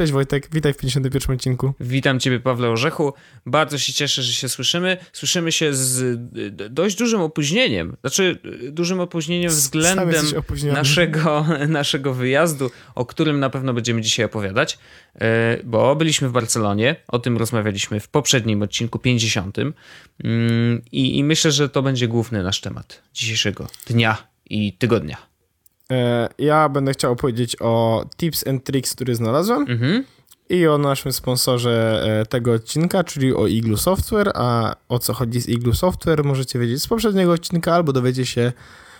Cześć Wojtek, witaj w 51 odcinku. Witam Ciebie, Pawle Orzechu. Bardzo się cieszę, że się słyszymy. Słyszymy się z dość dużym opóźnieniem. Znaczy, dużym opóźnieniem względem naszego, naszego wyjazdu, o którym na pewno będziemy dzisiaj opowiadać, e, bo byliśmy w Barcelonie. O tym rozmawialiśmy w poprzednim odcinku 50. Mm, I, i myślę, że to będzie główny nasz temat dzisiejszego dnia i tygodnia. E, ja będę chciał opowiedzieć o tips and tricks, które znalazłem mhm. i o naszym sponsorze e, tego odcinka, czyli o Iglu Software, a o co chodzi z Iglu Software możecie wiedzieć z poprzedniego odcinka albo dowiecie się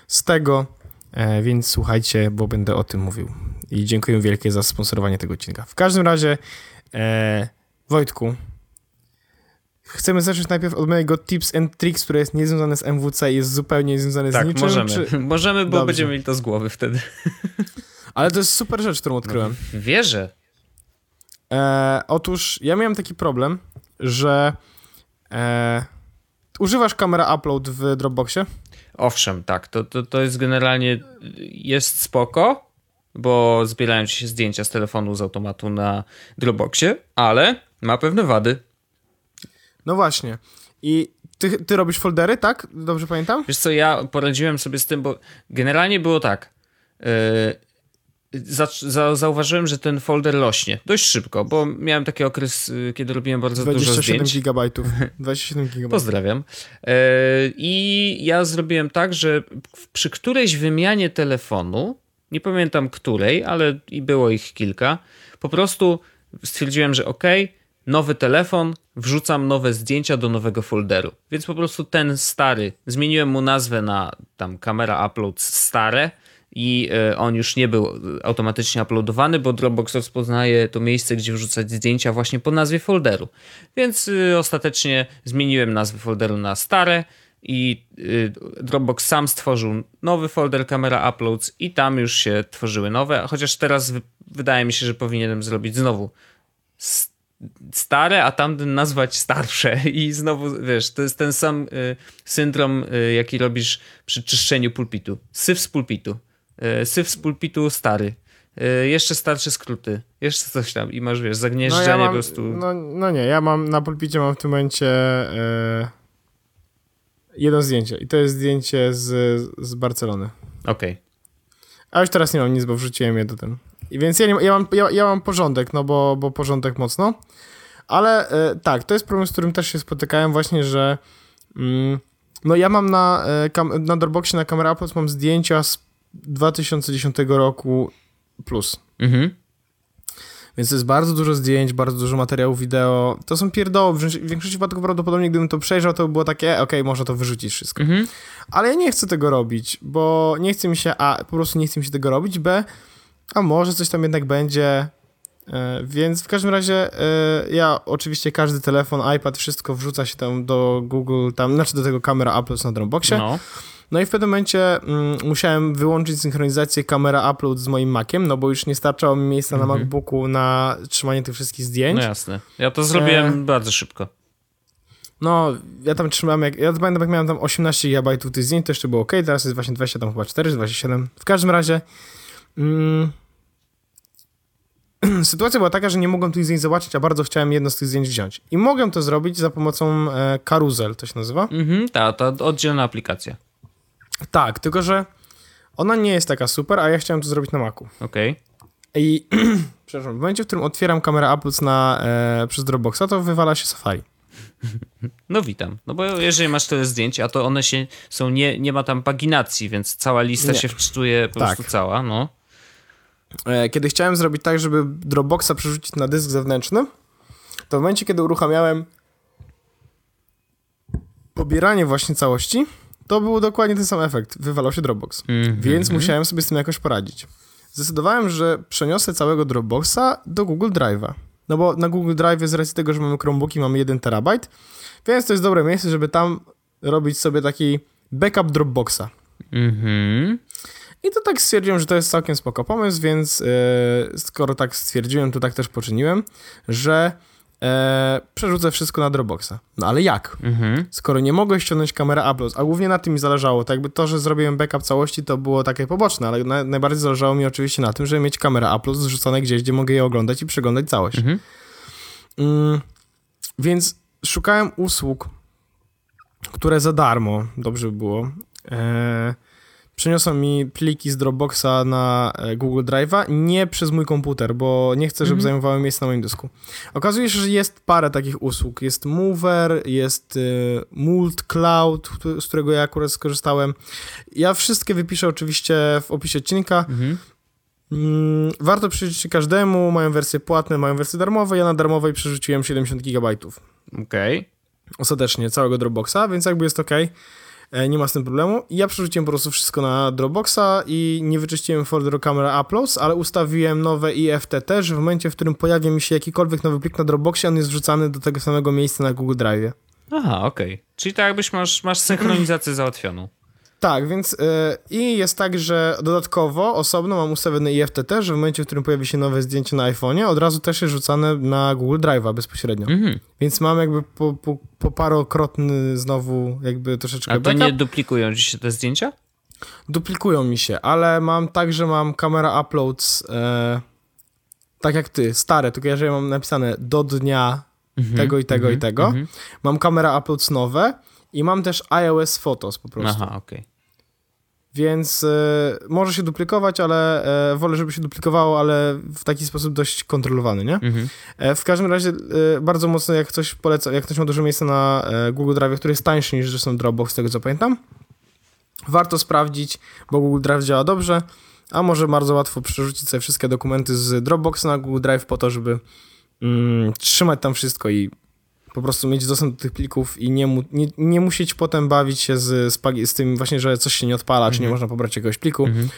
z tego, e, więc słuchajcie, bo będę o tym mówił. I dziękuję wielkie za sponsorowanie tego odcinka. W każdym razie, Wojtku, Chcemy zacząć najpierw od mojego tips and tricks, które jest niezwiązane z MWC i jest zupełnie niezwiązane tak, z niczym. możemy. Czy... Możemy, bo Dobrze. będziemy mieli to z głowy wtedy. Ale to jest super rzecz, którą odkryłem. No, wierzę. E, otóż ja miałem taki problem, że e, używasz kamera upload w Dropboxie? Owszem, tak. To, to, to jest generalnie jest spoko, bo zbierają ci się zdjęcia z telefonu z automatu na Dropboxie, ale ma pewne wady. No właśnie. I ty, ty robisz foldery, tak? Dobrze pamiętam? Wiesz co, ja poradziłem sobie z tym, bo generalnie było tak. Yy, za, za, zauważyłem, że ten folder rośnie dość szybko, bo miałem taki okres, yy, kiedy robiłem bardzo dużo zdjęć. 27 gigabajtów. 27 gigabajtów. Pozdrawiam. Yy, I ja zrobiłem tak, że przy którejś wymianie telefonu, nie pamiętam której, ale i było ich kilka, po prostu stwierdziłem, że ok, nowy telefon, wrzucam nowe zdjęcia do nowego folderu. Więc po prostu ten stary, zmieniłem mu nazwę na tam kamera upload stare i e, on już nie był automatycznie uploadowany, bo Dropbox rozpoznaje to miejsce, gdzie wrzucać zdjęcia właśnie po nazwie folderu. Więc e, ostatecznie zmieniłem nazwę folderu na stare i e, Dropbox sam stworzył nowy folder kamera uploads i tam już się tworzyły nowe, chociaż teraz wydaje mi się, że powinienem zrobić znowu stare, a tamten nazwać starsze. I znowu, wiesz, to jest ten sam y, syndrom, y, jaki robisz przy czyszczeniu pulpitu. Syf z pulpitu. Y, syf z pulpitu stary. Y, jeszcze starsze skróty. Jeszcze coś tam. I masz, wiesz, zagnieżdżenie no ja mam, po prostu. No, no nie, ja mam na pulpicie mam w tym momencie y, jedno zdjęcie. I to jest zdjęcie z, z Barcelony. Okej. Okay. A już teraz nie mam nic, bo wrzuciłem je do ten. I więc ja, nie, ja, mam, ja, ja mam porządek, no bo, bo porządek mocno. Ale e, tak, to jest problem, z którym też się spotykałem właśnie, że mm, no ja mam na, e, kam, na Dropboxie na Camera Uploads mam zdjęcia z 2010 roku plus. Mhm. Więc jest bardzo dużo zdjęć, bardzo dużo materiałów wideo. To są pierdoły. W większości przypadków prawdopodobnie gdybym to przejrzał, to by było takie, okej, okay, można to wyrzucić wszystko. Mhm. Ale ja nie chcę tego robić, bo nie chce mi się, a po prostu nie chce mi się tego robić, b a może coś tam jednak będzie. E, więc w każdym razie e, ja oczywiście każdy telefon, iPad, wszystko wrzuca się tam do Google, tam, znaczy do tego kamera upload na Dropboxie. No. No i w pewnym momencie mm, musiałem wyłączyć synchronizację kamera upload z moim Maciem, no bo już nie starczało mi miejsca na mhm. MacBooku na trzymanie tych wszystkich zdjęć. No jasne. Ja to zrobiłem e... bardzo szybko. No, ja tam trzymałem, jak, ja pamiętam jak miałem tam 18 GB tych zdjęć, to jeszcze było ok, teraz jest właśnie 20, tam chyba 4, 27. W każdym razie mm, sytuacja była taka, że nie mogłem tych zdjęć zobaczyć, a bardzo chciałem jedno z tych zdjęć wziąć. I mogłem to zrobić za pomocą e, Carousel, to się nazywa. Mhm, ta, to oddzielna aplikacja. Tak, tylko że ona nie jest taka super, a ja chciałem to zrobić na Macu. Okej. Okay. I przepraszam, w momencie, w którym otwieram kamerę Uploads na, e, przez Dropboxa, to wywala się Safari. No witam. No bo jeżeli masz tyle zdjęć, a to one się są, nie, nie ma tam paginacji, więc cała lista nie. się wczytuje po tak. prostu cała, no. E, kiedy chciałem zrobić tak, żeby Dropboxa przerzucić na dysk zewnętrzny, to w momencie, kiedy uruchamiałem pobieranie właśnie całości, to był dokładnie ten sam efekt. Wywalał się Dropbox. Mm -hmm. Więc musiałem sobie z tym jakoś poradzić. Zdecydowałem, że przeniosę całego Dropboxa do Google Drive'a. No bo na Google Drive z racji tego, że mamy Chromebooki, mamy 1 terabajt, więc to jest dobre miejsce, żeby tam robić sobie taki backup Dropboxa. Mhm. I to tak stwierdziłem, że to jest całkiem spoko pomysł, więc yy, skoro tak stwierdziłem, to tak też poczyniłem, że e, przerzucę wszystko na Dropboxa. No ale jak? Mhm. Skoro nie mogę ściągnąć kamerę Upload, a głównie na tym mi zależało, tak jakby to, że zrobiłem backup całości, to było takie poboczne, ale na, najbardziej zależało mi oczywiście na tym, żeby mieć kamerę Upload zrzucone gdzieś, gdzie mogę je oglądać i przeglądać całość. Mhm. Mm, więc szukałem usług, które za darmo, dobrze by było, e, przyniosą mi pliki z Dropboxa na e, Google Drive'a, nie przez mój komputer, bo nie chcę, żeby Mhm. zajmowały miejsce na moim dysku. Okazuje się, że jest parę takich usług. Jest Mover, jest y, Mult Cloud, z którego ja akurat skorzystałem. Ja wszystkie wypiszę oczywiście w opisie odcinka. Mhm. Mm, warto przyjrzeć się każdemu, mają wersje płatne, mają wersje darmowe. Ja na darmowej przerzuciłem 70 GB Okej. ostatecznie całego Dropboxa, więc jakby jest ok. Nie ma z tym problemu. Ja przerzuciłem po prostu wszystko na Dropboxa i nie wyczyściłem folderu Camera Uploads, ale ustawiłem nowe IFTT, że w momencie, w którym pojawia mi się jakikolwiek nowy plik na Dropboxie, on jest wrzucany do tego samego miejsca na Google Drive. Aha, okej. Czyli tak jakbyś masz, masz synchronizację załatwioną. Tak, więc y, i jest tak, że dodatkowo osobno mam ustawione IFTT, że w momencie, w którym pojawi się nowe zdjęcie na iPhone'ie, od razu też jest rzucane na Google Drive'a bezpośrednio. Mhm. Więc mam jakby po, po, po parokrotny znowu jakby troszeczkę A to backup. nie duplikują ci się te zdjęcia? Duplikują mi się, ale mam tak, że mam kamera uploads e, tak jak ty, stare, tylko jeżeli mam napisane do dnia Mhm, tego i tego i mhm, tego. mhm. Mam kamera uploads nowe i mam też iOS Photos po prostu. Aha, okej. Więc e, może się duplikować, ale e, wolę, żeby się duplikowało, ale w taki sposób dość kontrolowany, nie? Mhm. E, w każdym razie bardzo mocno jak ktoś poleca, jak ktoś ma dużo miejsca na Google Drive, który jest tańszy niż zresztą Dropbox, z tego co pamiętam, warto sprawdzić, bo Google Drive działa dobrze, a może bardzo łatwo przerzucić sobie wszystkie dokumenty z Dropboxa na Google Drive po to, żeby mm, trzymać tam wszystko i po prostu mieć dostęp do tych plików i nie, mu, nie, nie musieć potem bawić się z, z, z tym właśnie, że coś się nie odpala, czy nie Mhm. można pobrać jakiegoś pliku, Mhm.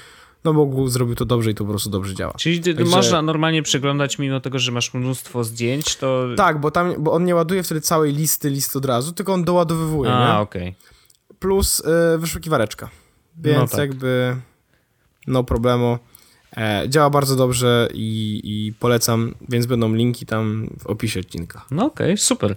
no bo Google zrobił to dobrze i to po prostu dobrze działa. Czyli Także- można normalnie przeglądać, mimo tego, że masz mnóstwo zdjęć, to... Tak, bo tam, bo on nie ładuje wtedy całej listy list od razu, tylko on doładowywuje, A, okej. Plus y, wyszukiwareczka. Więc No tak. jakby no problemu. E, działa bardzo dobrze i, i polecam, więc będą linki tam w opisie odcinka. No okej, super. Y,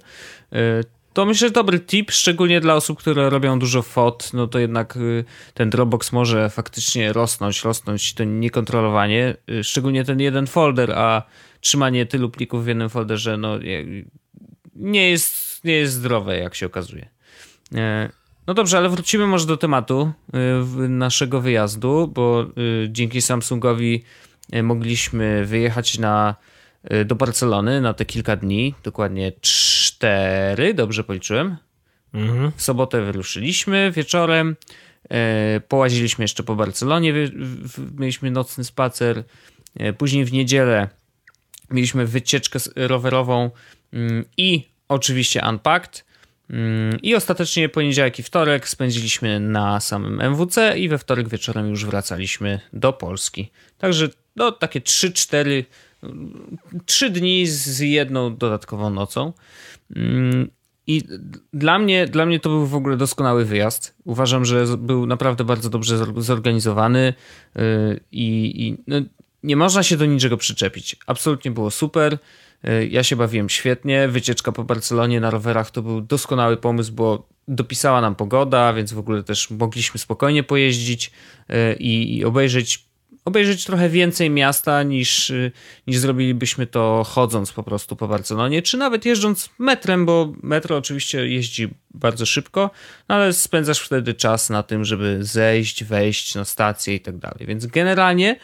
To myślę, że dobry tip, szczególnie dla osób, które robią dużo fot, no to jednak y, ten Dropbox może faktycznie rosnąć, rosnąć to niekontrolowanie, y, szczególnie ten jeden folder, a trzymanie tylu plików w jednym folderze, no nie jest, nie jest zdrowe, jak się okazuje. No dobrze, ale wrócimy może do tematu y, naszego wyjazdu, bo y, dzięki Samsungowi y, mogliśmy wyjechać na, do Barcelony na te kilka dni, dokładnie cztery, dobrze policzyłem. Mhm. W sobotę wyruszyliśmy wieczorem, połaziliśmy jeszcze po Barcelonie, mieliśmy nocny spacer. Później w niedzielę mieliśmy wycieczkę rowerową mm, i oczywiście Unpacked. Mm, I ostatecznie poniedziałek i wtorek spędziliśmy na samym MWC i we wtorek wieczorem już wracaliśmy do Polski. Także no, takie 3-4 trzy dni z jedną dodatkową nocą. Mm, I dla mnie, dla mnie to był w ogóle doskonały wyjazd. Uważam, że był naprawdę bardzo dobrze zor- zorganizowany yy, i, i no, nie można się do niczego przyczepić. Absolutnie było super. Yy, Ja się bawiłem świetnie. Wycieczka po Barcelonie na rowerach to był doskonały pomysł, bo dopisała nam pogoda, więc w ogóle też mogliśmy spokojnie pojeździć yy, i, obejrzeć obejrzeć trochę więcej miasta niż, y, niż zrobilibyśmy to chodząc po prostu po Barcelonie, czy nawet jeżdżąc metrem, bo metro oczywiście jeździ bardzo szybko, no ale spędzasz wtedy czas na tym, żeby zejść, wejść na stację i tak dalej. Więc generalnie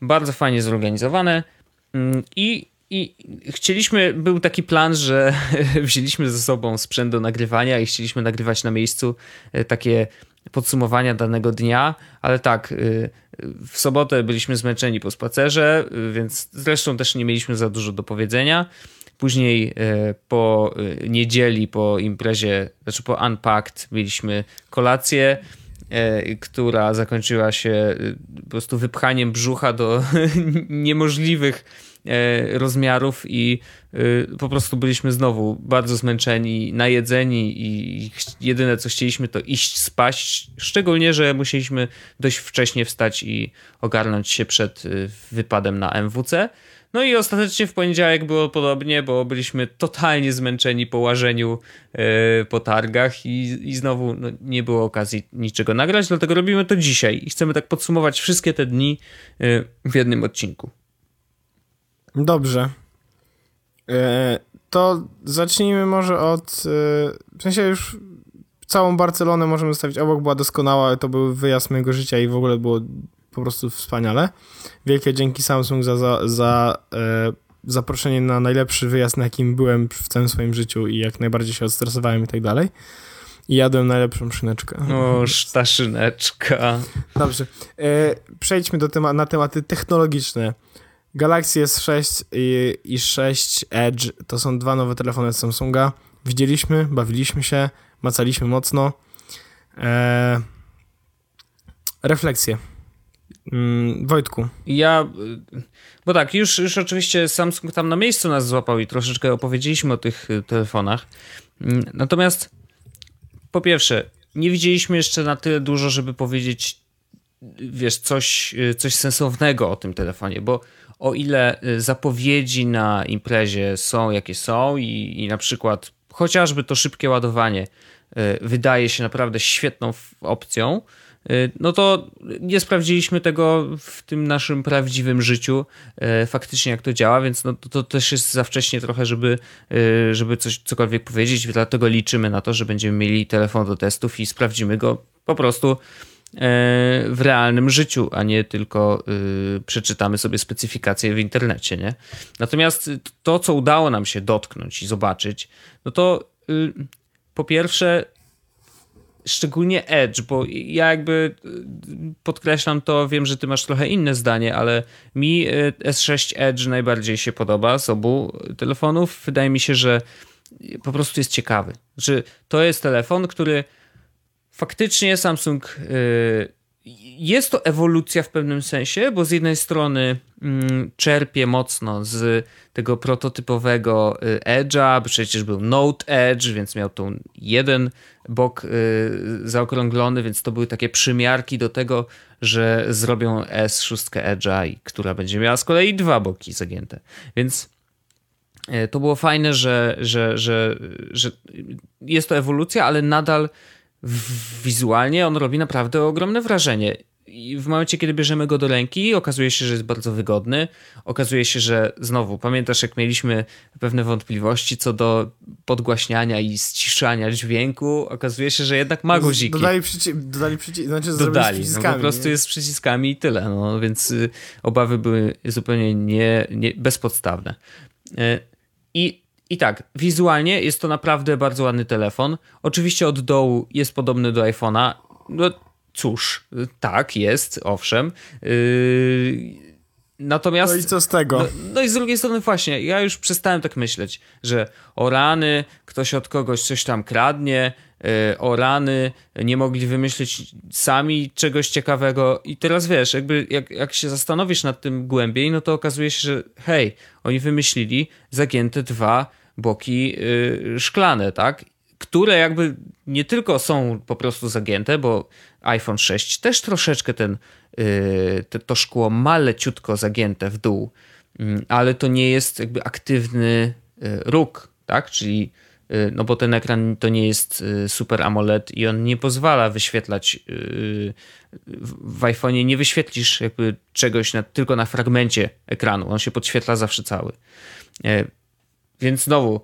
bardzo fajnie zorganizowane Mm, i i chcieliśmy, był taki plan, że wzięliśmy ze sobą sprzęt do nagrywania i chcieliśmy nagrywać na miejscu e, takie podsumowania danego dnia, ale tak, y, w sobotę byliśmy zmęczeni po spacerze, y, więc zresztą też nie mieliśmy za dużo do powiedzenia. Później po niedzieli, po imprezie, znaczy po Unpacked, mieliśmy kolację, e, która zakończyła się po prostu wypchaniem brzucha do niemożliwych e, rozmiarów i y, po prostu byliśmy znowu bardzo zmęczeni, najedzeni i jedyne co chcieliśmy to iść spać, szczególnie, że musieliśmy dość wcześnie wstać i ogarnąć się przed y, wypadem na MWC. No i ostatecznie w poniedziałek było podobnie, bo byliśmy totalnie zmęczeni po łażeniu po targach i, i znowu no, nie było okazji niczego nagrać, dlatego robimy to dzisiaj i chcemy tak podsumować wszystkie te dni w jednym odcinku. Dobrze. E, to zacznijmy może od. w sensie już całą Barcelonę możemy zostawić obok, była doskonała, to był wyjazd mojego życia i w ogóle było po prostu wspaniale. Wielkie dzięki Samsung za, za, za e, zaproszenie na najlepszy wyjazd, na jakim byłem w całym swoim życiu i jak najbardziej się odstresowałem i tak dalej. I jadłem najlepszą szyneczkę. O, ta szyneczka. Dobrze. E, przejdźmy do tema na tematy technologiczne. Galaxy S6 i, i 6 Edge to są dwa nowe telefony Samsunga. Widzieliśmy, bawiliśmy się, macaliśmy mocno. E, refleksje. Mm, Wojtku. Ja, bo tak, już, już oczywiście Samsung tam na miejscu nas złapał i troszeczkę opowiedzieliśmy o tych y, telefonach. Mm, natomiast po pierwsze, nie widzieliśmy jeszcze na tyle dużo, żeby powiedzieć, wiesz, coś, y, coś sensownego o tym telefonie, bo o ile y, zapowiedzi na imprezie są jakie są i, i na przykład chociażby to szybkie ładowanie wydaje się naprawdę świetną opcją, Y, no to nie sprawdziliśmy tego w tym naszym prawdziwym życiu, y, faktycznie jak to działa, więc no to, to też jest za wcześnie trochę, żeby, y, żeby coś, cokolwiek powiedzieć, dlatego liczymy na to, że będziemy mieli telefon do testów i sprawdzimy go po prostu w realnym życiu, a nie tylko przeczytamy sobie specyfikacje w internecie, nie? Natomiast to, co udało nam się dotknąć i zobaczyć, no to po pierwsze szczególnie Edge, bo ja jakby y, podkreślam to, wiem, że ty masz trochę inne zdanie, ale mi y, S6 Edge najbardziej się podoba z obu telefonów. Wydaje mi się, że po prostu jest ciekawy. Że to jest telefon, który faktycznie Samsung y, jest to ewolucja w pewnym sensie, bo z jednej strony mm, czerpie mocno z tego prototypowego y, Edge'a, przecież był Note Edge, więc miał tu jeden bok y, zaokrąglony, więc to były takie przymiarki do tego, że zrobią S6 Edge'a, która będzie miała z kolei dwa boki zagięte. Więc to było fajne, że, że, że, że jest to ewolucja, ale nadal wizualnie on robi naprawdę ogromne wrażenie. I w momencie, kiedy bierzemy go do ręki, okazuje się, że jest bardzo wygodny. Okazuje się, że znowu, pamiętasz, jak mieliśmy pewne wątpliwości co do podgłaśniania i ściszania dźwięku, okazuje się, że jednak ma guziki. Dodali, przyci dodali przyci znaczy dodali. No, po prostu jest z przyciskami i tyle. No, więc y, obawy były zupełnie nie, nie bezpodstawne. Y, I i tak, wizualnie jest to naprawdę bardzo ładny telefon. Oczywiście od dołu jest podobny do iPhone'a. No cóż, tak, jest, owszem. Yy, natomiast. No i co z tego? No, no, i z drugiej strony, właśnie, ja już przestałem tak myśleć, że o rany, ktoś od kogoś coś tam kradnie, o rany, nie mogli wymyślić sami czegoś ciekawego. I teraz wiesz, jakby jak, jak się zastanowisz nad tym głębiej, no to okazuje się, że hej, oni wymyślili zagięte dwa boki yy, szklane, tak? Które jakby nie tylko są po prostu zagięte, bo iPhone 6 też troszeczkę ten, yy, te, to szkło ma leciutko zagięte w dół, yy, ale to nie jest jakby aktywny y, róg, tak? Czyli no bo ten ekran to nie jest y, Super AMOLED i on nie pozwala wyświetlać w iPhone'ie nie wyświetlisz jakby czegoś na, tylko na fragmencie ekranu, on się podświetla zawsze cały. Więc znowu,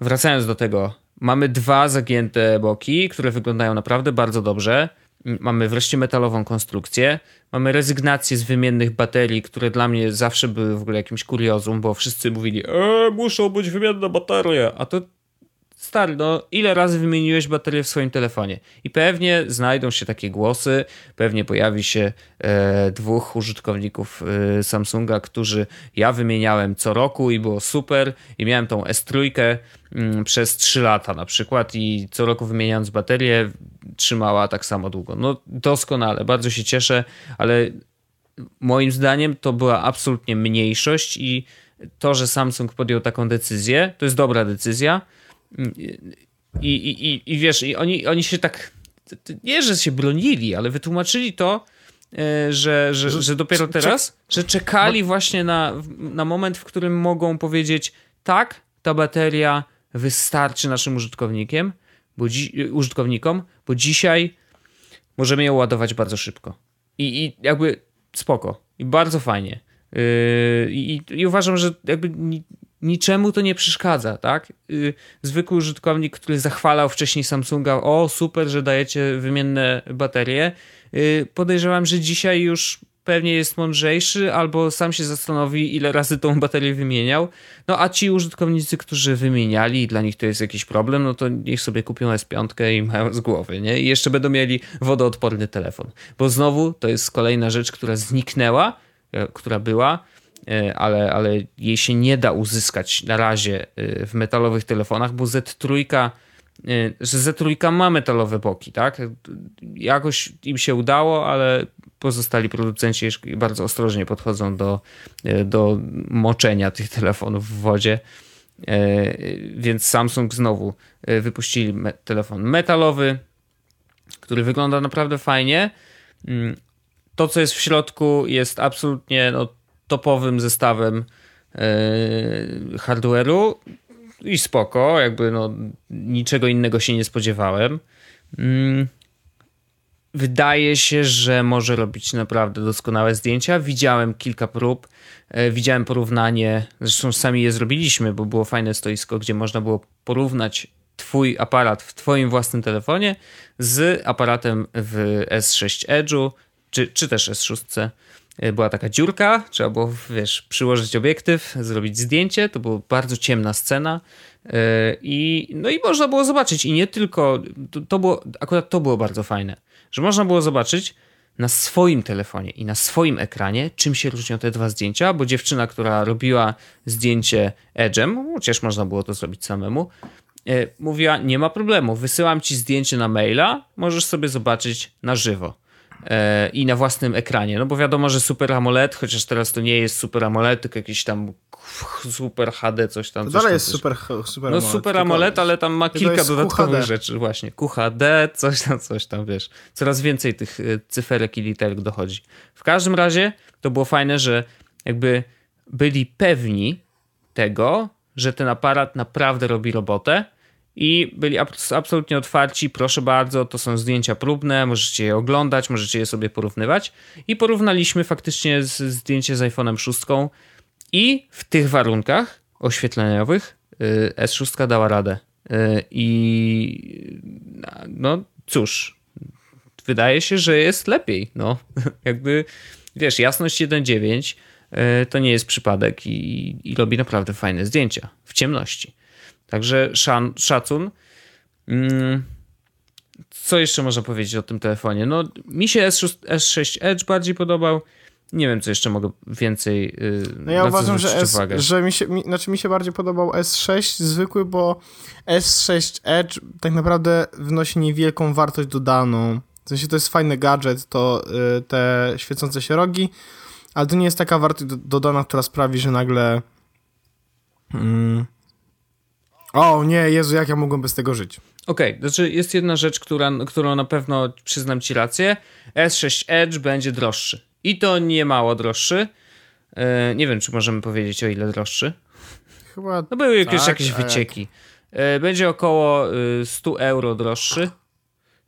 wracając do tego, mamy dwa zagięte boki, które wyglądają naprawdę bardzo dobrze. Mamy wreszcie metalową konstrukcję. Mamy rezygnację z wymiennych baterii, które dla mnie zawsze były w ogóle jakimś kuriozum, bo wszyscy mówili, e, muszą być wymienne baterie, a to stary, no ile razy wymieniłeś baterię w swoim telefonie? I pewnie znajdą się takie głosy, pewnie pojawi się e, dwóch użytkowników e, Samsunga, którzy ja wymieniałem co roku i było super i miałem tą S3 mm, przez 3 lata na przykład i co roku wymieniając baterię trzymała tak samo długo. No doskonale, bardzo się cieszę, ale moim zdaniem to była absolutnie mniejszość i to, że Samsung podjął taką decyzję, to jest dobra decyzja, i, i, i, wiesz, i oni, oni się tak, nie że się bronili, ale wytłumaczyli to e, że, że, że, dopiero teraz, że czekali właśnie na, na moment, w którym mogą powiedzieć tak, ta bateria wystarczy naszym użytkownikiem, bo dzi- użytkownikom, bo dzisiaj możemy ją ładować bardzo szybko. I, i jakby spoko. I bardzo fajnie. Yy, i, I uważam, że jakby niczemu to nie przeszkadza, tak? Yy, zwykły użytkownik, który zachwalał wcześniej Samsunga, o super, że dajecie wymienne baterie, yy, podejrzewam, że dzisiaj już pewnie jest mądrzejszy, albo sam się zastanowi, ile razy tą baterię wymieniał. No a ci użytkownicy, którzy wymieniali i dla nich to jest jakiś problem, no to niech sobie kupią S5 i mają z głowy, nie? I jeszcze będą mieli wodoodporny telefon. Bo znowu to jest kolejna rzecz, która zniknęła, e, która była, ale, ale jej się nie da uzyskać na razie e, w metalowych telefonach, bo Z3 że Z3 ma metalowe boki, tak? Jakoś im się udało, ale pozostali producenci bardzo ostrożnie podchodzą do, do moczenia tych telefonów w wodzie. Więc Samsung znowu wypuścili telefon metalowy, który wygląda naprawdę fajnie. To, co jest w środku, jest absolutnie no, topowym zestawem hardware'u i spoko, jakby no, niczego innego się nie spodziewałem. Mm. Wydaje się, że może robić naprawdę doskonałe zdjęcia. Widziałem kilka prób, e, widziałem porównanie, zresztą sami je zrobiliśmy, bo było fajne stoisko, gdzie można było porównać Twój aparat w Twoim własnym telefonie z aparatem w S6 Edge'u, czy, czy też S6 E, była taka dziurka, trzeba było, wiesz, przyłożyć obiektyw, zrobić zdjęcie, to była bardzo ciemna scena e, i no i można było zobaczyć i nie tylko, to, to było, akurat to było bardzo fajne, że można było zobaczyć na swoim telefonie i na swoim ekranie, czym się różnią te dwa zdjęcia, bo dziewczyna, która robiła zdjęcie Edge'em, chociaż można było to zrobić samemu, e, mówiła, nie ma problemu, wysyłam ci zdjęcie na maila, możesz sobie zobaczyć na żywo. E, i na własnym ekranie. No bo wiadomo, że Super AMOLED, chociaż teraz to nie jest Super AMOLED, tylko jakiś tam Super HD, coś tam. To coś dalej tam, jest coś. Super, super No AMOLED, Super AMOLED, ale tam ma kilka dodatkowych QHD. rzeczy. Właśnie QHD, coś tam, coś tam, wiesz. Coraz więcej tych y, cyferek i literek dochodzi. W każdym razie to było fajne, że jakby byli pewni tego, że ten aparat naprawdę robi robotę i byli absolutnie otwarci. Proszę bardzo, to są zdjęcia próbne, możecie je oglądać, możecie je sobie porównywać. I porównaliśmy faktycznie z zdjęcie z iPhone'em 6 i w tych warunkach oświetleniowych y, S6 dała radę. Y, I no cóż, wydaje się, że jest lepiej. No, jakby wiesz, jasność 1.9 y, to nie jest przypadek i, i robi naprawdę fajne zdjęcia w ciemności. Także szan, szacun. Mm. Co jeszcze można powiedzieć o tym telefonie? No, mi się S6, S6 Edge bardziej podobał. Nie wiem, co jeszcze mogę więcej. Yy, no ja uważam, że, S, że mi się, mi, znaczy mi się bardziej podobał S6 zwykły, bo S6 Edge tak naprawdę wnosi niewielką wartość dodaną. W sensie to jest fajny gadżet, to yy, te świecące się rogi, ale to nie jest taka wartość do, dodana, która sprawi, że nagle. Yy, o nie, Jezu, jak ja mogłem bez tego żyć? Okej, okay, znaczy jest jedna rzecz, która, którą na pewno przyznam ci rację. S6 Edge będzie droższy. I to nie mało droższy. E, nie wiem, czy możemy powiedzieć o ile droższy. Chyba. No były jakieś, tak, jakieś wycieki. E, będzie około 100 euro droższy.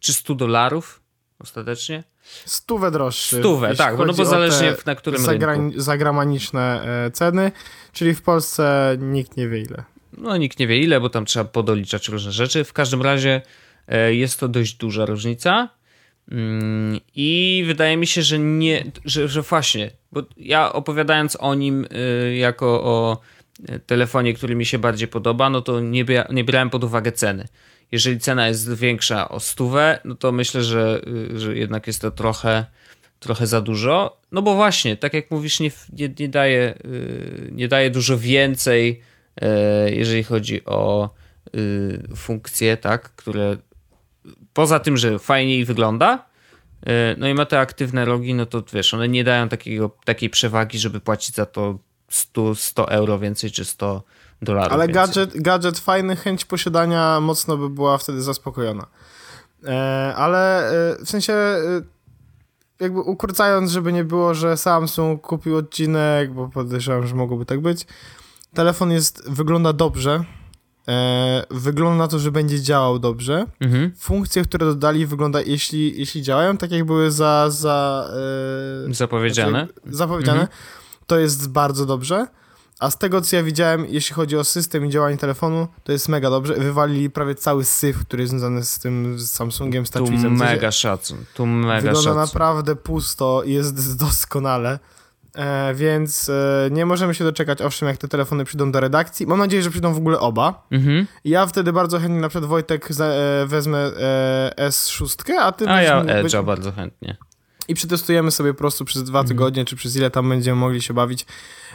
Czy 100 dolarów ostatecznie? Stówę droższy. Stówę, tak, no bo zależnie na którym zagra rynku. Zagraniczne e, ceny, czyli w Polsce nikt nie wie ile. No nikt nie wie ile, bo tam trzeba podoliczać różne rzeczy. W każdym razie jest to dość duża różnica. Mm, I wydaje mi się, że nie, że, że właśnie, bo ja opowiadając o nim jako o telefonie, który mi się bardziej podoba, no to nie, nie brałem pod uwagę ceny. Jeżeli cena jest większa o stówę, no to myślę, że, że jednak jest to trochę, trochę za dużo. No bo właśnie, tak jak mówisz, nie, nie, nie, daje, nie daje dużo więcej jeżeli chodzi o funkcje, tak, które poza tym, że fajniej wygląda, no i ma te aktywne rogi, no to wiesz, one nie dają takiego, takiej przewagi, żeby płacić za to 100, 100 euro więcej czy 100 dolarów. Ale więcej. gadżet, gadżet fajny, chęć posiadania mocno by była wtedy zaspokojona. E, ale e, w sensie. E, jakby ukrócając, żeby nie było, że Samsung kupił odcinek, bo podejrzewam, że mogłoby tak być. Telefon jest, wygląda dobrze. E, wygląda na to, że będzie działał dobrze. Mhm. Funkcje, które dodali, wygląda, jeśli, jeśli działają tak, jak były za, za e, Zapowiedziane. znaczy, zapowiedziane, Mhm. to jest bardzo dobrze. A z tego, co ja widziałem, jeśli chodzi o system i działanie telefonu, to jest mega dobrze. Wywalili prawie cały syf, który jest związany z tym z Samsungiem, z Tu mega szacun. Tu mega Wygląda szacun. naprawdę pusto i jest doskonale. E, więc e, nie możemy się doczekać, owszem, jak te telefony przyjdą do redakcji. Mam nadzieję, że przyjdą w ogóle oba. Mhm. Ja wtedy bardzo chętnie, na przykład Wojtek, za, e, wezmę e, S6, a ty A byś ja Edge'a bardzo chętnie. i przetestujemy sobie po prostu przez dwa Mhm. tygodnie, czy przez ile tam będziemy mogli się bawić,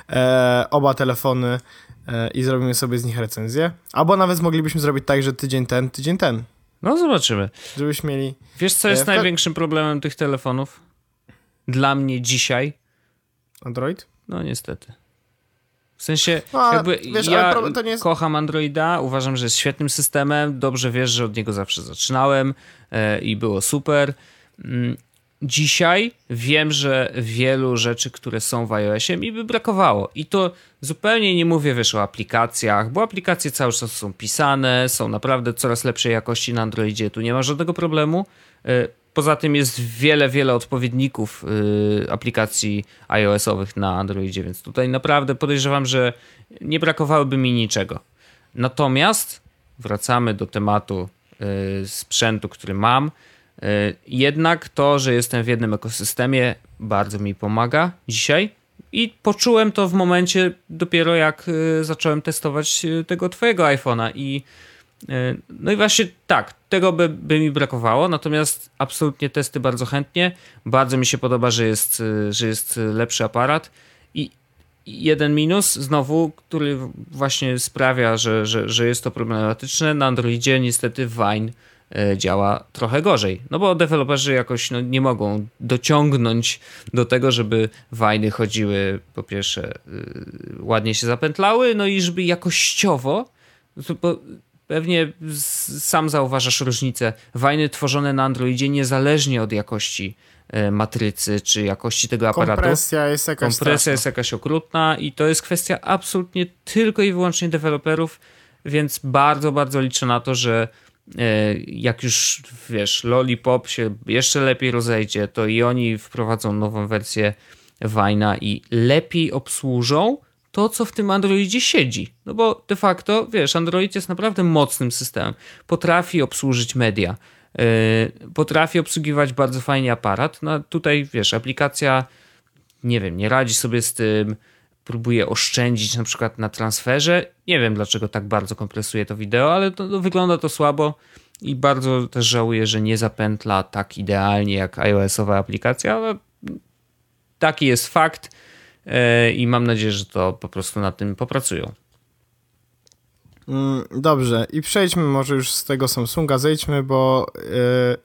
e, oba telefony e, i zrobimy sobie z nich recenzję. Albo nawet moglibyśmy zrobić tak, że tydzień ten, tydzień ten, No zobaczymy. żebyśmy mieli... Wiesz, co jest największym problemem tych telefonów? Dla mnie dzisiaj? Android? No niestety. W sensie, No, jakby wiesz, ja jest- kocham Androida, uważam, że jest świetnym systemem, dobrze wiesz, że od niego zawsze zaczynałem e, i było super. Mm, Dzisiaj wiem, że wielu rzeczy, które są w iOSie mi by brakowało i to zupełnie nie mówię, wiesz, o aplikacjach, bo aplikacje cały czas są pisane, są naprawdę coraz lepszej jakości na Androidzie, tu nie ma żadnego problemu. E, Poza tym jest wiele, wiele odpowiedników y, aplikacji iOS-owych na Androidzie, więc tutaj naprawdę podejrzewam, że nie brakowałoby mi niczego. Natomiast wracamy do tematu y, sprzętu, który mam. Y, jednak to, że jestem w jednym ekosystemie, bardzo mi pomaga dzisiaj. I poczułem to w momencie dopiero jak y, zacząłem testować y, tego twojego iPhone'a i no i właśnie tak, tego by, by mi brakowało, natomiast absolutnie testy bardzo chętnie. Bardzo mi się podoba, że jest, y, że jest lepszy aparat i jeden minus znowu, który właśnie sprawia, że, że, że jest to problematyczne, na Androidzie niestety Vine e, działa trochę gorzej. No bo deweloperzy jakoś no, nie mogą dociągnąć do tego, żeby wajny chodziły po pierwsze ładnie się zapętlały, no i żeby jakościowo, bo pewnie sam zauważasz różnicę, wajny tworzone na Androidzie niezależnie od jakości e, matrycy czy jakości tego aparatu. Kompresja jest jakaś Kompresja straszna. jest jakaś okrutna i to jest kwestia absolutnie tylko i wyłącznie deweloperów, więc bardzo, bardzo liczę na to, że e, jak już wiesz, Lollipop się jeszcze lepiej rozejdzie, to i oni wprowadzą nową wersję Wajna i lepiej obsłużą to, co w tym Androidzie siedzi. No bo de facto, wiesz, Android jest naprawdę mocnym systemem. Potrafi obsłużyć media, yy, potrafi obsługiwać bardzo fajnie aparat. No tutaj, wiesz, aplikacja nie wiem, nie radzi sobie z tym, próbuje oszczędzić na przykład na transferze. Nie wiem, dlaczego tak bardzo kompresuje to wideo, ale to, to wygląda to słabo i bardzo też żałuję, że nie zapętla tak idealnie jak iOS-owa aplikacja, ale taki jest fakt i mam nadzieję, że to po prostu na tym popracują. Mm, Dobrze, i przejdźmy może już z tego Samsunga, zejdźmy, bo e,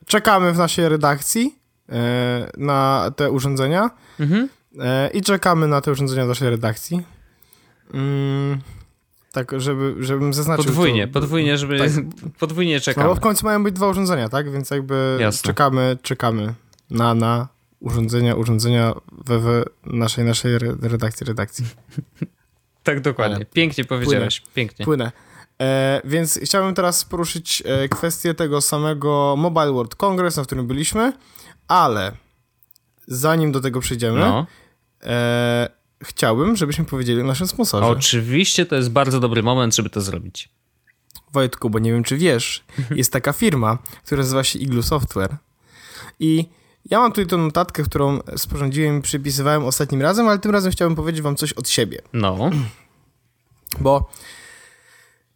czekamy w naszej redakcji e, na te urządzenia Mhm. e, i czekamy na te urządzenia w naszej redakcji. Mm, tak, żeby, żebym zaznaczył. Podwójnie, to, podwójnie, żeby tak. podwójnie No czekamy. bo w końcu mają być dwa urządzenia, tak? Więc jakby Jasne. czekamy, czekamy na, na urządzenia, urządzenia we, we naszej, naszej re- redakcji, redakcji. Tak dokładnie. Ale Pięknie powiedziałeś, pięknie. Płynę. E, więc chciałbym teraz poruszyć e, kwestię tego samego Mobile World Congress, na którym byliśmy, ale zanim do tego przejdziemy, No. e, chciałbym, żebyśmy powiedzieli o naszym sponsorze. Oczywiście to jest bardzo dobry moment, żeby to zrobić. Wojtku, bo nie wiem, czy wiesz, jest taka firma, która nazywa się Iglu Software. I ja mam tutaj tą notatkę, którą sporządziłem i przypisywałem ostatnim razem, ale tym razem chciałbym powiedzieć wam coś od siebie. No. Bo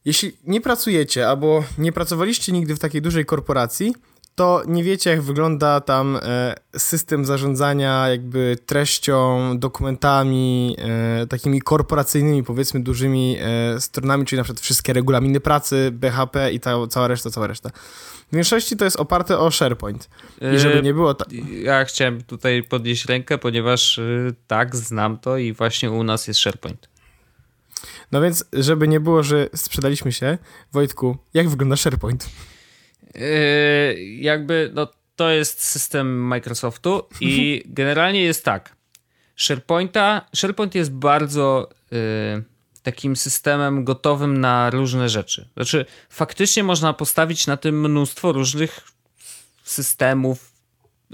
jeśli nie pracujecie albo nie pracowaliście nigdy w takiej dużej korporacji, to nie wiecie, jak wygląda tam e, system zarządzania jakby treścią, dokumentami, e, takimi korporacyjnymi, powiedzmy, dużymi e, stronami, czyli na przykład wszystkie regulaminy pracy, BHP i ta, cała reszta, cała reszta. W większości to jest oparte o SharePoint. I żeby nie było... Ta- Ja chciałem tutaj podnieść rękę, ponieważ tak, znam to i właśnie u nas jest SharePoint. no więc, żeby nie było, że sprzedaliśmy się, Wojtku, jak wygląda SharePoint? Yy, jakby, no to jest system Microsoftu i generalnie jest tak. SharePointa, SharePoint jest bardzo y, takim systemem gotowym na różne rzeczy. Znaczy, faktycznie można postawić na tym mnóstwo różnych systemów,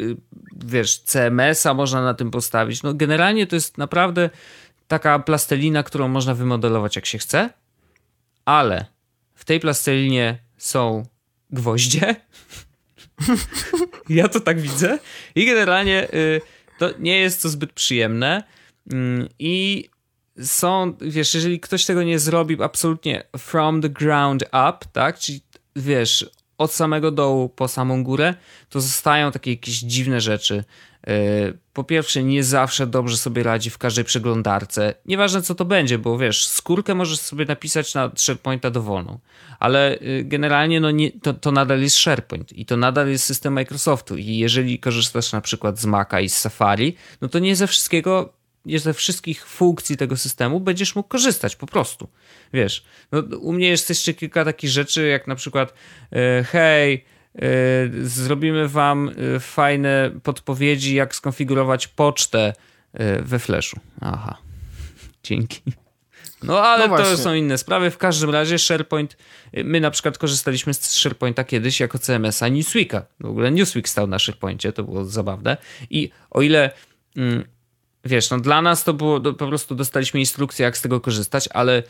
y, wiesz, CMS-a można na tym postawić. No, generalnie to jest naprawdę taka plastelina, którą można wymodelować jak się chce, ale w tej plastelinie są gwoździe. ja to tak widzę. I generalnie y, to nie jest to zbyt przyjemne. Mm, I są, wiesz, jeżeli ktoś tego nie zrobi absolutnie from the ground up, tak, czyli wiesz, od samego dołu po samą górę, to zostają takie jakieś dziwne rzeczy. E, po pierwsze, nie zawsze dobrze sobie radzi w każdej przeglądarce. Nieważne co to będzie, bo wiesz, skórkę możesz sobie napisać na SharePointa dowolną, ale y, generalnie no nie, to, to nadal jest SharePoint i to nadal jest system Microsoftu. I jeżeli korzystasz na przykład z Maca i z Safari, no to nie ze wszystkiego nie ze wszystkich funkcji tego systemu będziesz mógł korzystać po prostu. Wiesz, no, u mnie jest jeszcze kilka takich rzeczy, jak na przykład e, hej, zrobimy wam e, fajne podpowiedzi, jak skonfigurować pocztę we Flashu. Aha, dzięki. No ale no to są inne sprawy. W każdym razie SharePoint, my na przykład korzystaliśmy z SharePointa kiedyś jako CMS-a Newsweeka. W ogóle Newsweek stał na SharePoincie, to było zabawne. I o ile mm, wiesz, no dla nas to było, po prostu dostaliśmy instrukcję, jak z tego korzystać, ale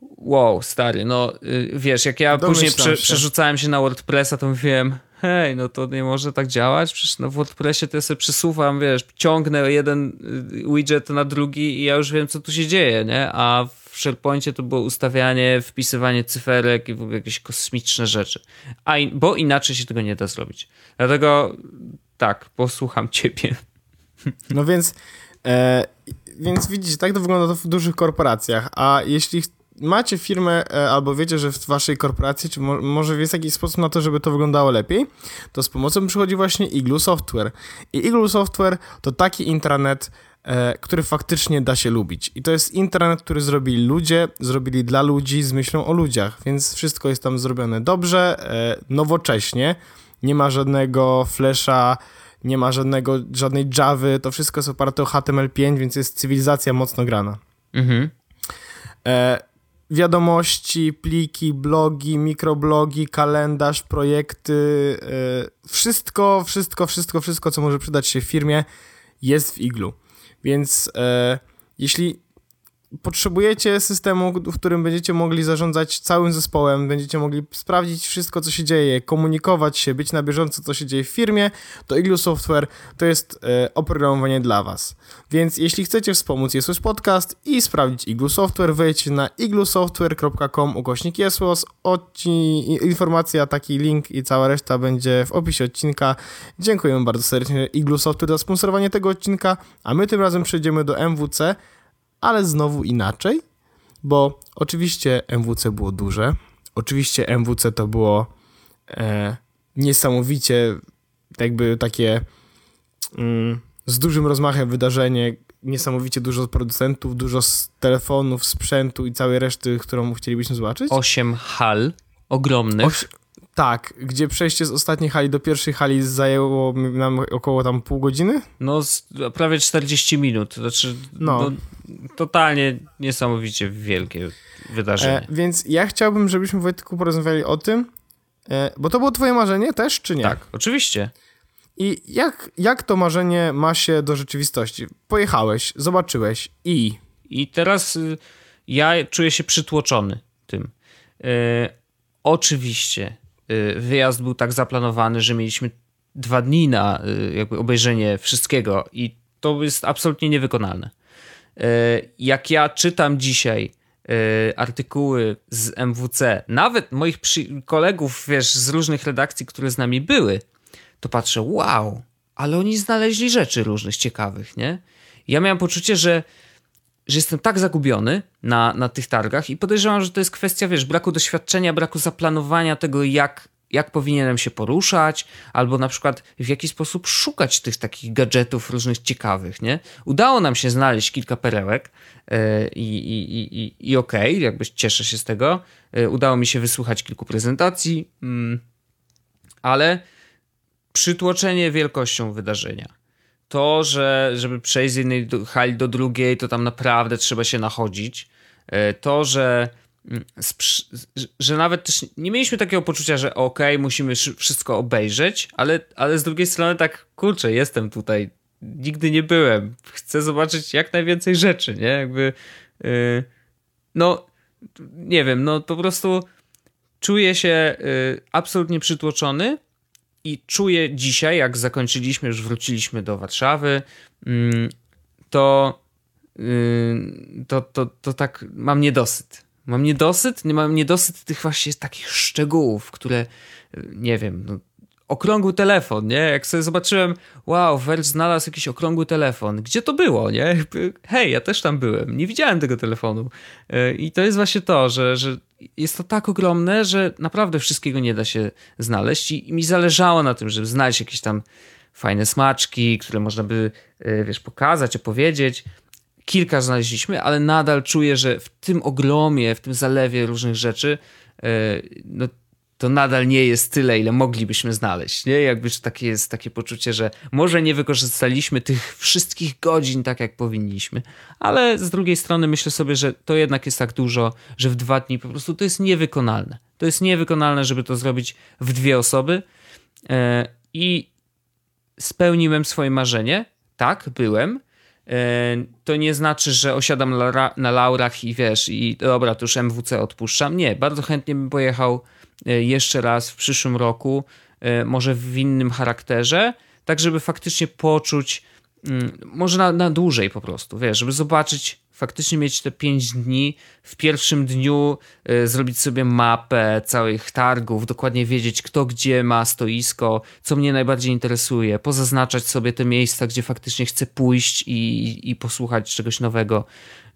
wow, stary, no y, wiesz, jak ja Domyślam później prze, przerzucałem się na WordPressa, to mówiłem, hej, no to nie może tak działać, przecież no w WordPressie to ja sobie przesuwam, wiesz, ciągnę jeden y, widget na drugi i ja już wiem, co tu się dzieje, nie? A w SharePointie to było ustawianie, wpisywanie cyferek i w ogóle jakieś kosmiczne rzeczy. A in, bo inaczej się tego nie da zrobić. Dlatego tak, posłucham ciebie. No więc, e, więc widzicie, tak to wygląda w dużych korporacjach, a jeśli macie firmę e, albo wiecie, że w waszej korporacji, czy mo może jest jakiś sposób na to, żeby to wyglądało lepiej, to z pomocą przychodzi właśnie Igloo Software. I Igloo Software to taki intranet, e, który faktycznie da się lubić. I to jest intranet, który zrobili ludzie, zrobili dla ludzi z myślą o ludziach, więc wszystko jest tam zrobione dobrze, e, nowocześnie, nie ma żadnego flesza, nie ma żadnego, żadnej Javy, to wszystko jest oparte o HTML5, więc jest cywilizacja mocno grana. Mhm. E, wiadomości, pliki, blogi, mikroblogi, kalendarz, projekty, e, wszystko, wszystko, wszystko, wszystko, co może przydać się firmie, jest w Iglu. Więc e, jeśli potrzebujecie systemu, w którym będziecie mogli zarządzać całym zespołem, będziecie mogli sprawdzić wszystko, co się dzieje, komunikować się, być na bieżąco, co się dzieje w firmie, to Igloo Software to jest e, oprogramowanie dla Was. Więc jeśli chcecie wspomóc Jesus Podcast i sprawdzić Igloo Software, wejdźcie na iglusoftware.com ukośnik Jesus, informacja, taki link i cała reszta będzie w opisie odcinka. Dziękuję bardzo serdecznie Igloo Software za sponsorowanie tego odcinka, a my tym razem przejdziemy do MWC, ale znowu inaczej, bo oczywiście MWC było duże, oczywiście MWC to było e, niesamowicie jakby takie mm, z dużym rozmachem wydarzenie, niesamowicie dużo producentów, dużo telefonów, sprzętu i całej reszty, którą chcielibyśmy zobaczyć. Osiem hal ogromnych. Oś tak, gdzie przejście z ostatniej hali do pierwszej hali zajęło nam około tam pół godziny? No, prawie 40 minut. Znaczy, no. no totalnie niesamowicie wielkie wydarzenie. E, więc ja chciałbym, żebyśmy Wojtku porozmawiali o tym, e, bo to było twoje marzenie też, czy nie? Tak, oczywiście. I jak, jak to marzenie ma się do rzeczywistości? Pojechałeś, zobaczyłeś i... I teraz y, ja czuję się przytłoczony tym. E, oczywiście wyjazd był tak zaplanowany, że mieliśmy dwa dni na y, jakby obejrzenie wszystkiego i to jest absolutnie niewykonalne. Y, jak ja czytam dzisiaj artykuły z MWC, nawet moich kolegów, wiesz, z różnych redakcji, które z nami były, to patrzę, wow, ale oni znaleźli rzeczy różnych ciekawych, nie? Ja miałem poczucie, że że jestem tak zagubiony na, na tych targach i podejrzewam, że to jest kwestia, wiesz, braku doświadczenia, braku zaplanowania tego, jak, jak powinienem się poruszać, albo na przykład w jaki sposób szukać tych takich gadżetów różnych ciekawych, nie? Udało nam się znaleźć kilka perełek yy, i, i, i, i okej, okay, jakby cieszę się z tego. Yy, udało mi się wysłuchać kilku prezentacji, yy, ale przytłoczenie wielkością wydarzenia. To, że żeby przejść z jednej hali do drugiej, to tam naprawdę trzeba się nachodzić. E, to, że mm, że nawet też nie mieliśmy takiego poczucia, że okej, okay, musimy wszystko obejrzeć, ale, ale z drugiej strony tak, kurczę, jestem tutaj, nigdy nie byłem, chcę zobaczyć jak najwięcej rzeczy, nie? Jakby, yy, no, nie wiem, no po prostu czuję się yy, absolutnie przytłoczony i czuję dzisiaj, jak zakończyliśmy, już wróciliśmy do Warszawy, yy, to, y, to, to, to tak mam niedosyt. Mam niedosyt, nie mam niedosyt tych właśnie takich szczegółów, które y, nie wiem, no, okrągły telefon, nie? Jak sobie zobaczyłem, wow, Verge znalazł jakiś okrągły telefon. Gdzie to było, nie? Hej, ja też tam byłem. Nie widziałem tego telefonu. E, I to jest właśnie to, że, że jest to tak ogromne, że naprawdę wszystkiego nie da się znaleźć i, mi zależało na tym, żeby znaleźć jakieś tam fajne smaczki, które można by, e, wiesz, pokazać, opowiedzieć. Kilka znaleźliśmy, ale nadal czuję, że w tym ogromie, w tym zalewie różnych rzeczy, e, no to nadal nie jest tyle, ile moglibyśmy znaleźć. Nie? Jakby takie jest takie poczucie, że może nie wykorzystaliśmy tych wszystkich godzin tak, jak powinniśmy, ale z drugiej strony myślę sobie, że to jednak jest tak dużo, że w dwa dni po prostu to jest niewykonalne. To jest niewykonalne, żeby to zrobić w dwie osoby e, i spełniłem swoje marzenie. Tak, byłem. E, to nie znaczy, że osiadam na laurach i wiesz, i dobra, to już MWC odpuszczam. Nie, bardzo chętnie bym pojechał jeszcze raz w przyszłym roku, e, może w innym charakterze, tak żeby faktycznie poczuć, mm, może na, na dłużej po prostu, wiesz, żeby zobaczyć faktycznie mieć te 5 dni, w pierwszym dniu y, zrobić sobie mapę całych targów, dokładnie wiedzieć, kto gdzie ma stoisko, co mnie najbardziej interesuje, pozaznaczać sobie te miejsca, gdzie faktycznie chcę pójść i, i posłuchać czegoś nowego.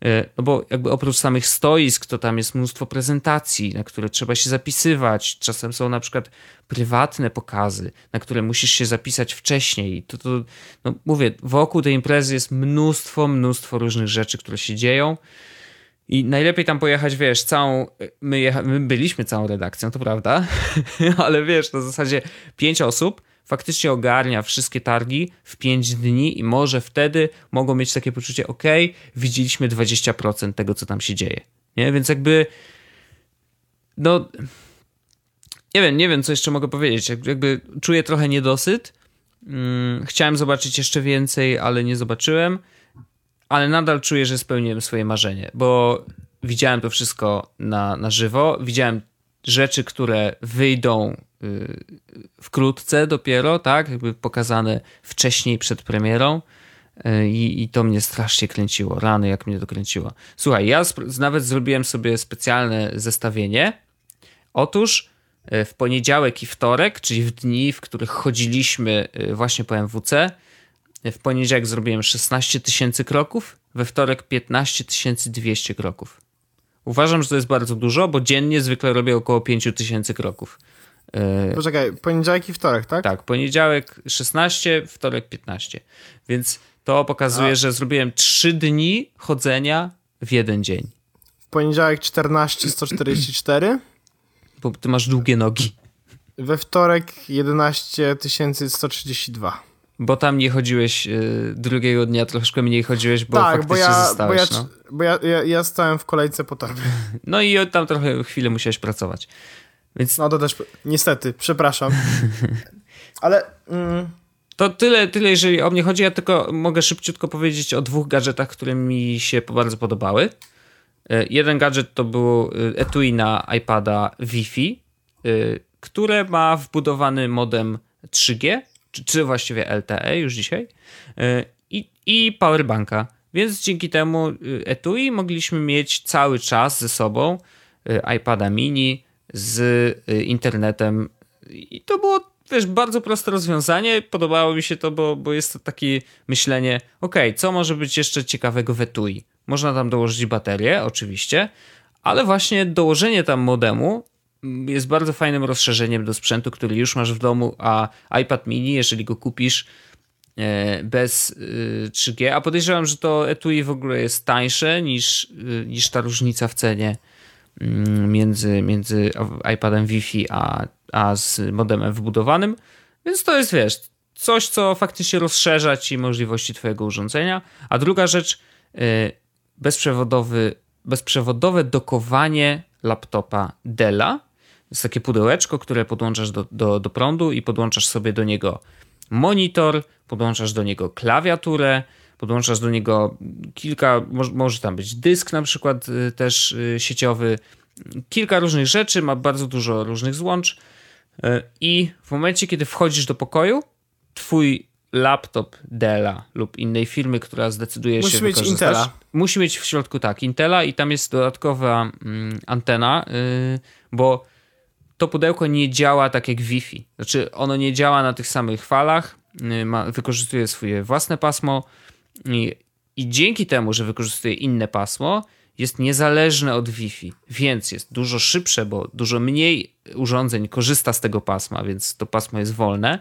Y, no bo jakby oprócz samych stoisk, to tam jest mnóstwo prezentacji, na które trzeba się zapisywać. Czasem są na przykład prywatne pokazy, na które musisz się zapisać wcześniej. To, to no mówię, wokół tej imprezy jest mnóstwo, mnóstwo różnych rzeczy, które się dzieją. I najlepiej tam pojechać, wiesz, całą. My, my byliśmy całą redakcją, to prawda, ale wiesz, na zasadzie pięć osób faktycznie ogarnia wszystkie targi w pięć dni i może wtedy mogą mieć takie poczucie, ok, widzieliśmy 20% tego, co tam się dzieje. Nie? Więc jakby. No. Nie wiem, nie wiem, co jeszcze mogę powiedzieć. Jakby czuję trochę niedosyt. Hmm, chciałem zobaczyć jeszcze więcej, ale nie zobaczyłem ale nadal czuję, że spełniłem swoje marzenie, bo widziałem to wszystko na, na żywo, widziałem rzeczy, które wyjdą wkrótce dopiero, tak, jakby pokazane wcześniej przed premierą. Y, I, I to mnie strasznie kręciło. Rany, jak mnie to kręciło. Słuchaj, ja nawet zrobiłem sobie specjalne zestawienie. Otóż y, w poniedziałek i wtorek, czyli w dni, w których chodziliśmy właśnie po MWC, w poniedziałek zrobiłem 16 tysięcy kroków, we wtorek 15 200 kroków. Uważam, że to jest bardzo dużo, bo dziennie zwykle robię około 5 tysięcy kroków. E, Poczekaj, poniedziałek i wtorek, tak? Tak, poniedziałek 16, wtorek 15. Więc to pokazuje, A. że zrobiłem 3 dni chodzenia w jeden dzień. Poniedziałek 14, 144. Bo ty masz długie nogi. We wtorek 11 132. Bo tam nie chodziłeś y, drugiego dnia, troszkę mniej chodziłeś, bo tak, faktycznie bo ja, zostałeś. Bo, ja, no. bo ja, ja, ja stałem w kolejce po torby. No i tam trochę chwilę musiałeś pracować. Więc... No to też, niestety, przepraszam. Ale... Mm... To tyle, tyle, jeżeli o mnie chodzi. Ja tylko mogę szybciutko powiedzieć o dwóch gadżetach, które mi się bardzo podobały. Y, jeden gadżet to był y, etui na iPada Wi-Fi, y, które ma wbudowany modem 3G czy, czy właściwie LTE już dzisiaj, e, i, i powerbanka. Więc dzięki temu e, etui mogliśmy mieć cały czas ze sobą e, iPada mini z internetem i to było wiesz, bardzo proste rozwiązanie. Podobało mi się to, bo, bo jest to takie myślenie, ok, co może być jeszcze ciekawego w etui? Można tam dołożyć baterię, oczywiście, ale właśnie dołożenie tam modemu jest bardzo fajnym rozszerzeniem do sprzętu, który już masz w domu, a iPad mini, jeżeli go kupisz e, bez 3G, e, a podejrzewam, że to etui w ogóle jest tańsze niż, e, niż ta różnica w cenie mm, między, między iPadem Wi-Fi a, a z modemem wbudowanym, Więc to jest, wiesz, coś, co faktycznie rozszerza ci możliwości twojego urządzenia. A druga rzecz, yy, bezprzewodowy, bezprzewodowe dokowanie laptopa Della. Jest takie pudełeczko, które podłączasz do, do, do prądu i podłączasz sobie do niego monitor, podłączasz do niego klawiaturę, podłączasz do niego kilka, może, może tam być dysk na przykład y, też y, sieciowy, kilka różnych rzeczy, ma bardzo dużo różnych złącz y, i w momencie, kiedy wchodzisz do pokoju, twój laptop Della lub innej firmy, która zdecyduje Musi się mieć wykorzystać, Intela. musi mieć w środku tak, Intela i tam jest dodatkowa mm, antena, yy, bo to pudełko nie działa tak jak Wi-Fi. Znaczy, ono nie działa na tych samych falach, yy, ma, wykorzystuje swoje własne pasmo i, i dzięki temu, że wykorzystuje inne pasmo, jest niezależne od Wi-Fi, więc jest dużo szybsze, bo dużo mniej urządzeń korzysta z tego pasma, więc to pasmo jest wolne.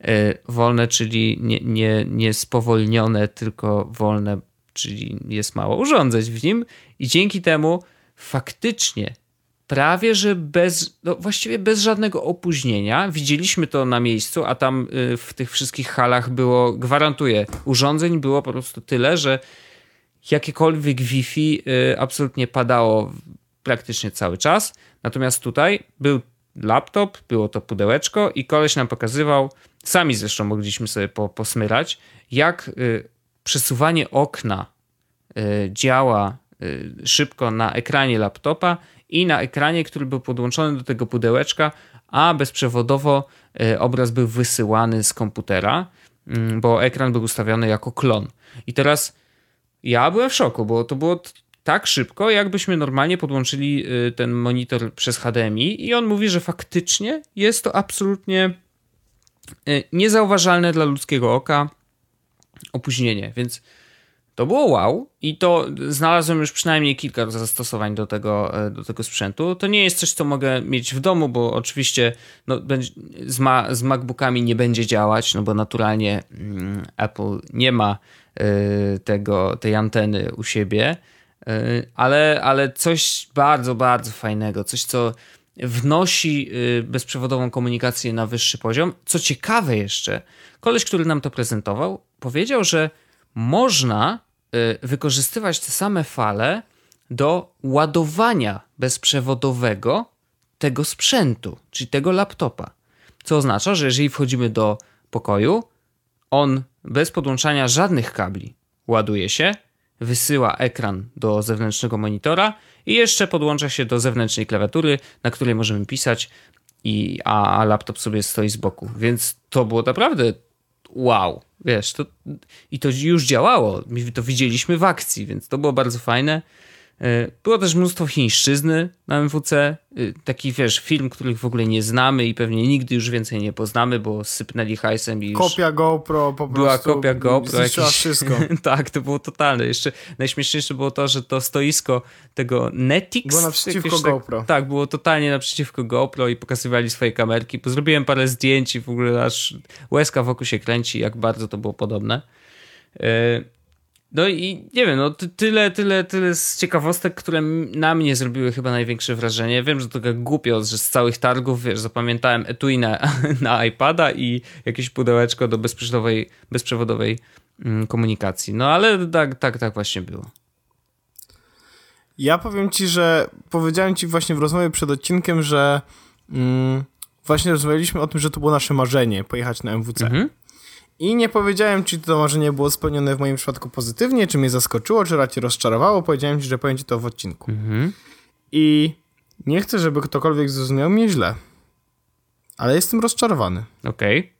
Yy, wolne, czyli nie, nie, nie spowolnione, tylko wolne, czyli jest mało urządzeń w nim i dzięki temu faktycznie prawie że bez, no właściwie bez żadnego opóźnienia. Widzieliśmy to na miejscu, a tam y, w tych wszystkich halach było, gwarantuję, urządzeń było po prostu tyle, że jakiekolwiek Wi-Fi y, absolutnie padało praktycznie cały czas. Natomiast tutaj był laptop, było to pudełeczko i koleś nam pokazywał, sami zresztą mogliśmy sobie po, posmyrać, jak y, przesuwanie okna działa szybko na ekranie laptopa i na ekranie, który był podłączony do tego pudełeczka, a bezprzewodowo y, obraz był wysyłany z komputera, mm, bo ekran był ustawiony jako klon. I teraz ja byłem w szoku, bo to było tak szybko, jakbyśmy normalnie podłączyli y, ten monitor przez HDMI i on mówi, że faktycznie jest to absolutnie y, niezauważalne dla ludzkiego oka opóźnienie, więc to było wow i to znalazłem już przynajmniej kilka zastosowań do tego, e, do tego sprzętu. To nie jest coś, co mogę mieć w domu, bo oczywiście no, z, ma, z MacBookami nie będzie działać, no bo naturalnie mm, Apple nie ma y, tego, tej anteny u siebie, y, ale, ale coś bardzo, bardzo fajnego, coś, co wnosi y, bezprzewodową komunikację na wyższy poziom. Co ciekawe jeszcze, koleś, który nam to prezentował, powiedział, że można wykorzystywać te same fale do ładowania bezprzewodowego tego sprzętu, czyli tego laptopa. Co oznacza, że jeżeli wchodzimy do pokoju, on bez podłączania żadnych kabli ładuje się, wysyła ekran do zewnętrznego monitora i jeszcze podłącza się do zewnętrznej klawiatury, na której możemy pisać, i, a, a laptop sobie stoi z boku. Więc to było naprawdę wow. Wiesz, to, i to już działało. To widzieliśmy w akcji, więc to było bardzo fajne. E, Było też mnóstwo chińszczyzny na MWC. E, Taki, wiesz, film, których w ogóle nie znamy i pewnie nigdy już więcej nie poznamy, bo sypnęli hajsem i już... Kopia GoPro po Była prostu. kopia GoPro. Jakiś- wszystko. tak, to było totalne. Jeszcze najśmieszniejsze było to, że to stoisko tego Netix... Było naprzeciwko tak- GoPro. Tak, było totalnie naprzeciwko GoPro i pokazywali swoje kamerki. Bo zrobiłem parę zdjęć i w ogóle aż łezka wokół się kręci, jak bardzo to było podobne. No i nie wiem, no ty- tyle, tyle, tyle z ciekawostek, które na mnie zrobiły chyba największe wrażenie. Wiem, że to tak głupio, że z całych targów, wiesz, zapamiętałem etui na, na iPada i jakieś pudełeczko do bezprzewodowej, bezprzewodowej mm, komunikacji. No ale tak, tak, tak właśnie było. Ja powiem ci, że powiedziałem ci właśnie w rozmowie przed odcinkiem, że mm, właśnie rozmawialiśmy o tym, że to było nasze marzenie, pojechać na MWC. Mhm. I nie powiedziałem ci, czy to marzenie było spełnione w moim przypadku pozytywnie, czy mnie zaskoczyło, czy raczej rozczarowało. Powiedziałem ci, że powiem ci to w odcinku. Mhm. I nie chcę, żeby ktokolwiek zrozumiał mnie źle. Ale jestem rozczarowany. Okej.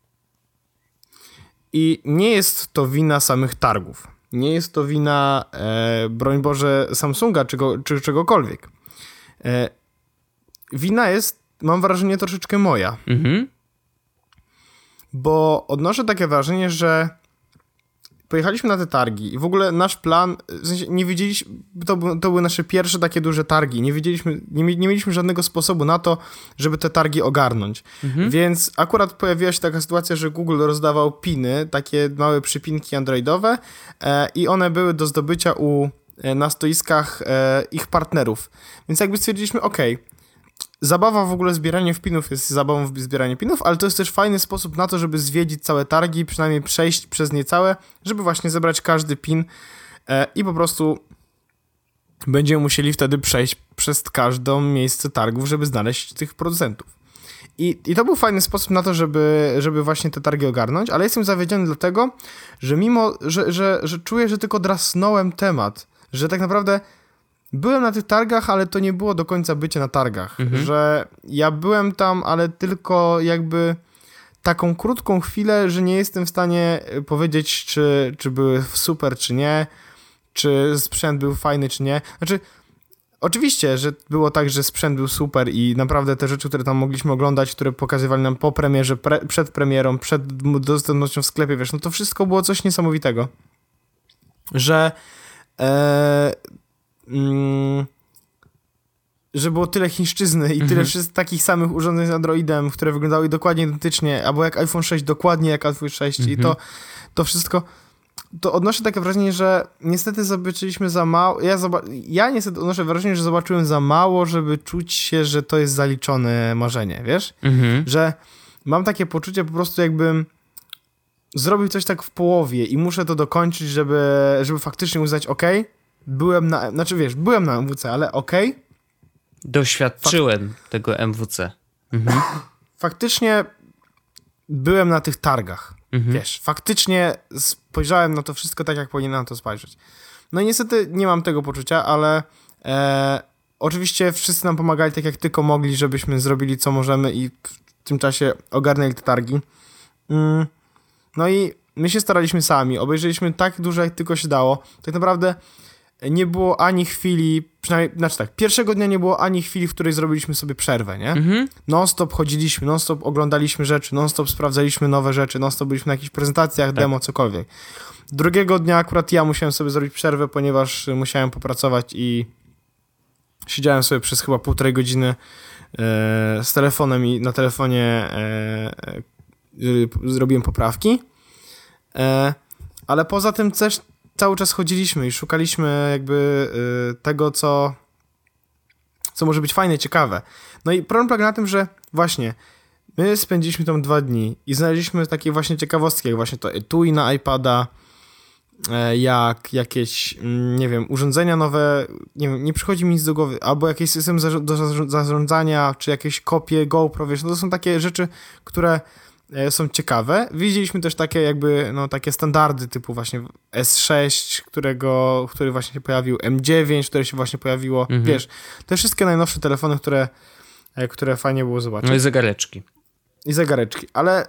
I nie jest to wina samych targów. Nie jest to wina, e, broń Boże, Samsunga czy, go, czy czegokolwiek. E, wina jest, mam wrażenie, troszeczkę moja. Mhm. Bo odnoszę takie wrażenie, że pojechaliśmy na te targi i w ogóle nasz plan, w sensie nie wiedzieliśmy, to, to były nasze pierwsze takie duże targi, nie wiedzieliśmy, nie, nie mieliśmy żadnego sposobu na to, żeby te targi ogarnąć. Więc akurat pojawiła się taka sytuacja, że Google rozdawał piny, takie małe przypinki androidowe e, i one były do zdobycia u, e, na stoiskach e, ich partnerów. Więc jakby stwierdziliśmy, ok, zabawa w ogóle zbieranie pinów jest zabawą w zbieranie pinów, ale to jest też fajny sposób na to, żeby zwiedzić całe targi, przynajmniej przejść przez nie całe, żeby właśnie zebrać każdy pin e, i po prostu będziemy musieli wtedy przejść przez każdą miejsce targów, żeby znaleźć tych producentów. I, I to był fajny sposób na to, żeby, żeby właśnie te targi ogarnąć, ale jestem zawiedziony dlatego, że mimo, że, że, że czuję, że tylko drasnąłem temat, że tak naprawdę byłem na tych targach, ale to nie było do końca bycie na targach, Mhm. że ja byłem tam, ale tylko jakby taką krótką chwilę, że nie jestem w stanie y, powiedzieć, czy, czy były super, czy nie, czy sprzęt był fajny, czy nie. Znaczy, oczywiście, że było tak, że sprzęt był super i naprawdę te rzeczy, które tam mogliśmy oglądać, które pokazywali nam po premierze, pre, przed premierą, przed dostępnością w sklepie, wiesz, no to wszystko było coś niesamowitego. Że e, mm, że było tyle chińszczyzny i tyle Mhm. wszystkich takich samych urządzeń z Androidem, które wyglądały dokładnie identycznie, albo jak iPhone 6, dokładnie jak iPhone 6 i Mhm. to, to wszystko, to odnoszę takie wrażenie, że niestety zobaczyliśmy za mało, ja, zoba- ja niestety odnoszę wrażenie, że zobaczyłem za mało, żeby czuć się, że to jest zaliczone marzenie, wiesz? Mhm. Że mam takie poczucie po prostu jakbym zrobił coś tak w połowie i muszę to dokończyć, żeby, żeby faktycznie uznać, ok, byłem na, znaczy wiesz, byłem na MWC, ale ok, Doświadczyłem tego MWC. Mhm. faktycznie byłem na tych targach. Mhm. Wiesz, faktycznie spojrzałem na to wszystko tak, jak powinienem na to spojrzeć. No i niestety nie mam tego poczucia, ale e, oczywiście wszyscy nam pomagali tak, jak tylko mogli, żebyśmy zrobili co możemy i w tym czasie ogarnęli te targi. Mm, no i my się staraliśmy sami, obejrzeliśmy tak dużo, jak tylko się dało. Tak naprawdę nie było ani chwili, przynajmniej, znaczy tak, pierwszego dnia nie było ani chwili, w której zrobiliśmy sobie przerwę, nie? Mhm. non-stop chodziliśmy, non-stop oglądaliśmy rzeczy, non-stop sprawdzaliśmy nowe rzeczy, non-stop byliśmy na jakichś prezentacjach, demo, cokolwiek. Drugiego dnia akurat ja musiałem sobie zrobić przerwę, ponieważ y, musiałem popracować i siedziałem sobie przez chyba półtorej godziny e, z telefonem i na telefonie e, e, y, zrobiłem poprawki. E, ale poza tym też cały czas chodziliśmy i szukaliśmy jakby y, tego, co, co może być fajne, ciekawe. No i problem polega na tym, że właśnie my spędziliśmy tam dwa dni i znaleźliśmy takie właśnie ciekawostki, jak właśnie to etui na iPada, e, jak jakieś, mm, nie wiem, urządzenia nowe, nie wiem, nie przychodzi mi nic do głowy, albo jakiś system do zarz- zarządzania, czy jakieś kopie GoPro, wiesz, no to są takie rzeczy, które są ciekawe. Widzieliśmy też takie jakby, no takie standardy typu właśnie S6, którego, który właśnie się pojawił, M9, które się właśnie pojawiło, Mhm. wiesz, te wszystkie najnowsze telefony, które, e, które fajnie było zobaczyć. No i zegareczki. I zegareczki, ale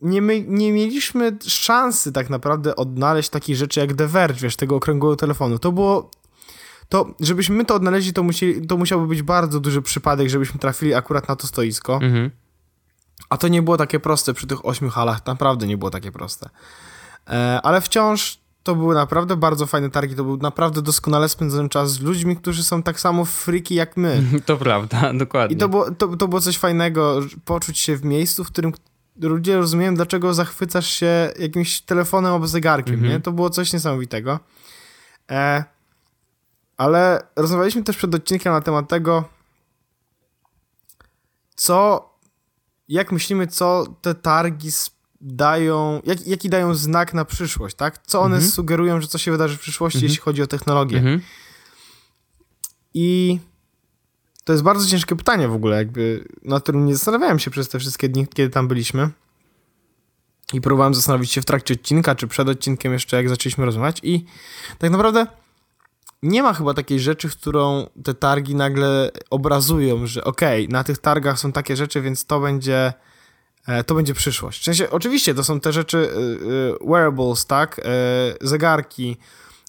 nie, my, nie mieliśmy szansy tak naprawdę odnaleźć takich rzeczy jak The Verge, wiesz, tego okrągłego telefonu. To było... To, żebyśmy my to odnaleźli, to, musieli, to musiałby być bardzo duży przypadek, żebyśmy trafili akurat na to stoisko. Mhm. A to nie było takie proste przy tych ośmiu halach, naprawdę nie było takie proste. E, ale wciąż to były naprawdę bardzo fajne targi, to był naprawdę doskonale spędzony czas z ludźmi, którzy są tak samo freaky jak my. To prawda, dokładnie. I to było, to, to było coś fajnego, poczuć się w miejscu, w którym ludzie rozumieją, dlaczego zachwycasz się jakimś telefonem albo zegarkiem, Mhm. nie? To było coś niesamowitego. E, ale rozmawialiśmy też przed odcinkiem na temat tego, co, jak myślimy, co te targi dają, jak, jaki dają znak na przyszłość, tak? Co one Mhm. sugerują, że co się wydarzy w przyszłości, Mhm. jeśli chodzi o technologię. Mhm. I to jest bardzo ciężkie pytanie w ogóle, jakby, nad którym nie zastanawiałem się przez te wszystkie dni, kiedy tam byliśmy. I próbowałem zastanowić się w trakcie odcinka, czy przed odcinkiem jeszcze, jak zaczęliśmy rozmawiać. I tak naprawdę nie ma chyba takiej rzeczy, którą te targi nagle obrazują, że okej, na tych targach są takie rzeczy, więc to będzie, e, to będzie przyszłość. W sensie, oczywiście to są te rzeczy y, y, wearables, tak, e, zegarki,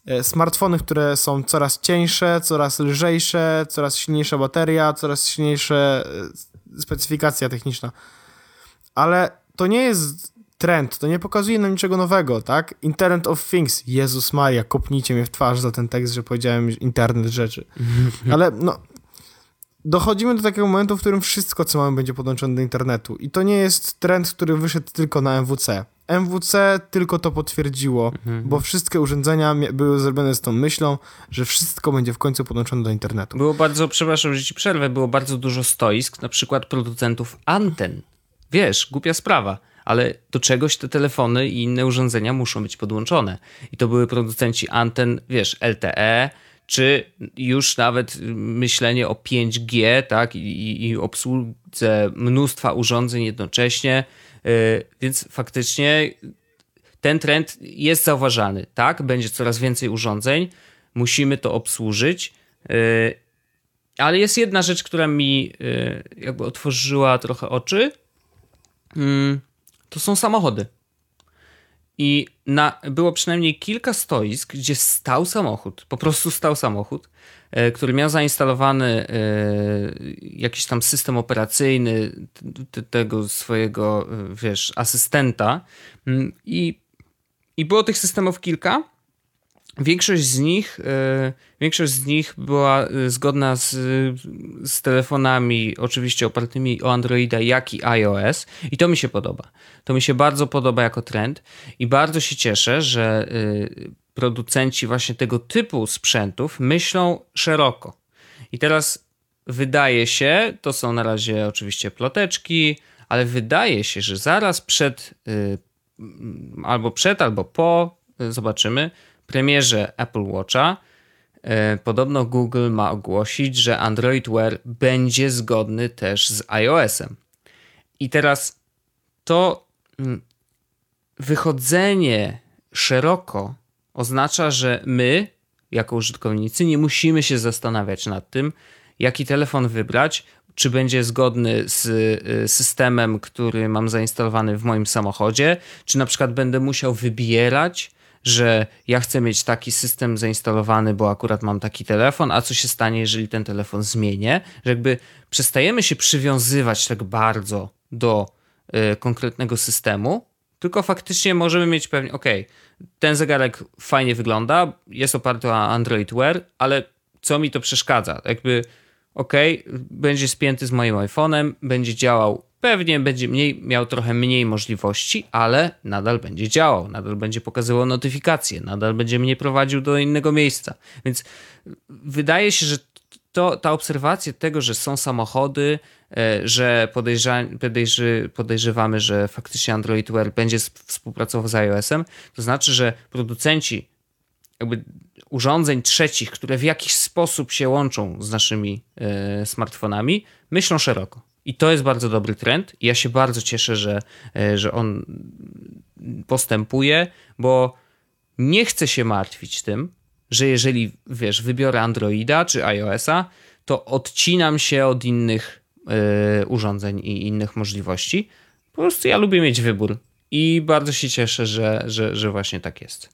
e, smartfony, które są coraz cieńsze, coraz lżejsze, coraz silniejsza bateria, coraz silniejsza e, specyfikacja techniczna. Ale to nie jest trend, to nie pokazuje nam niczego nowego, tak? Internet of Things. Jezus Maria, kopnijcie mnie w twarz za ten tekst, że powiedziałem Internet rzeczy. Ale no, dochodzimy do takiego momentu, w którym wszystko, co mamy, będzie podłączone do internetu. I to nie jest trend, który wyszedł tylko na MWC. MWC tylko to potwierdziło, mhm. bo wszystkie urządzenia były zrobione z tą myślą, że wszystko będzie w końcu podłączone do internetu. Było bardzo, przepraszam, że ci przerwę, było bardzo dużo stoisk, na przykład producentów anten. Wiesz, głupia sprawa, ale do czegoś te telefony i inne urządzenia muszą być podłączone. I to były producenci anten, wiesz, LTE, czy już nawet myślenie o 5G, tak, i, i obsłudze mnóstwa urządzeń jednocześnie, yy, więc faktycznie ten trend jest zauważalny, tak, będzie coraz więcej urządzeń, musimy to obsłużyć, yy, ale jest jedna rzecz, która mi yy, jakby otworzyła trochę oczy, mm, to są samochody. I na, było przynajmniej kilka stoisk, gdzie stał samochód, po prostu stał samochód, e, który miał zainstalowany e, jakiś tam system operacyjny tego swojego, e, wiesz, asystenta. Mm, I, i było tych systemów kilka. Większość z nich, e, większość z nich była e, zgodna z, z telefonami, oczywiście opartymi o Androida, jak i iOS, i to mi się podoba. To mi się bardzo podoba jako trend, i bardzo się cieszę, że e, producenci właśnie tego typu sprzętów myślą szeroko. I teraz wydaje się, to są na razie oczywiście ploteczki, ale wydaje się, że zaraz przed, albo przed, albo po, zobaczymy premierze Apple Watcha e, podobno Google ma ogłosić, że Android Wear będzie zgodny też z iOS-em. I teraz to mm, wychodzenie szeroko oznacza, że my, jako użytkownicy, nie musimy się zastanawiać nad tym, jaki telefon wybrać, czy będzie zgodny z e, systemem, który mam zainstalowany w moim samochodzie, czy na przykład będę musiał wybierać że ja chcę mieć taki system zainstalowany, bo akurat mam taki telefon, a co się stanie, jeżeli ten telefon zmienię, że jakby przestajemy się przywiązywać tak bardzo do y, konkretnego systemu, tylko faktycznie możemy mieć pewnie, ok, ten zegarek fajnie wygląda, jest oparty o Android Wear, ale co mi to przeszkadza? Jakby, ok, będzie spięty z moim iPhone'em, będzie działał Pewnie będzie mniej, miał trochę mniej możliwości, ale nadal będzie działał, nadal będzie pokazywał notyfikacje, nadal będzie mnie prowadził do innego miejsca. Więc wydaje się, że to, ta obserwacja tego, że są samochody, e, że podejrzy, podejrzewamy, że faktycznie Android Wear będzie współpracował z iOS-em, to znaczy, że producenci jakby urządzeń trzecich, które w jakiś sposób się łączą z naszymi e, smartfonami, myślą szeroko. I to jest bardzo dobry trend. Ja się bardzo cieszę, że, e, że on postępuje, bo nie chcę się martwić tym, że jeżeli wiesz, wybiorę Androida czy iOS-a, to odcinam się od innych y, urządzeń i innych możliwości. Po prostu ja lubię mieć wybór i bardzo się cieszę, że, że, że właśnie tak jest.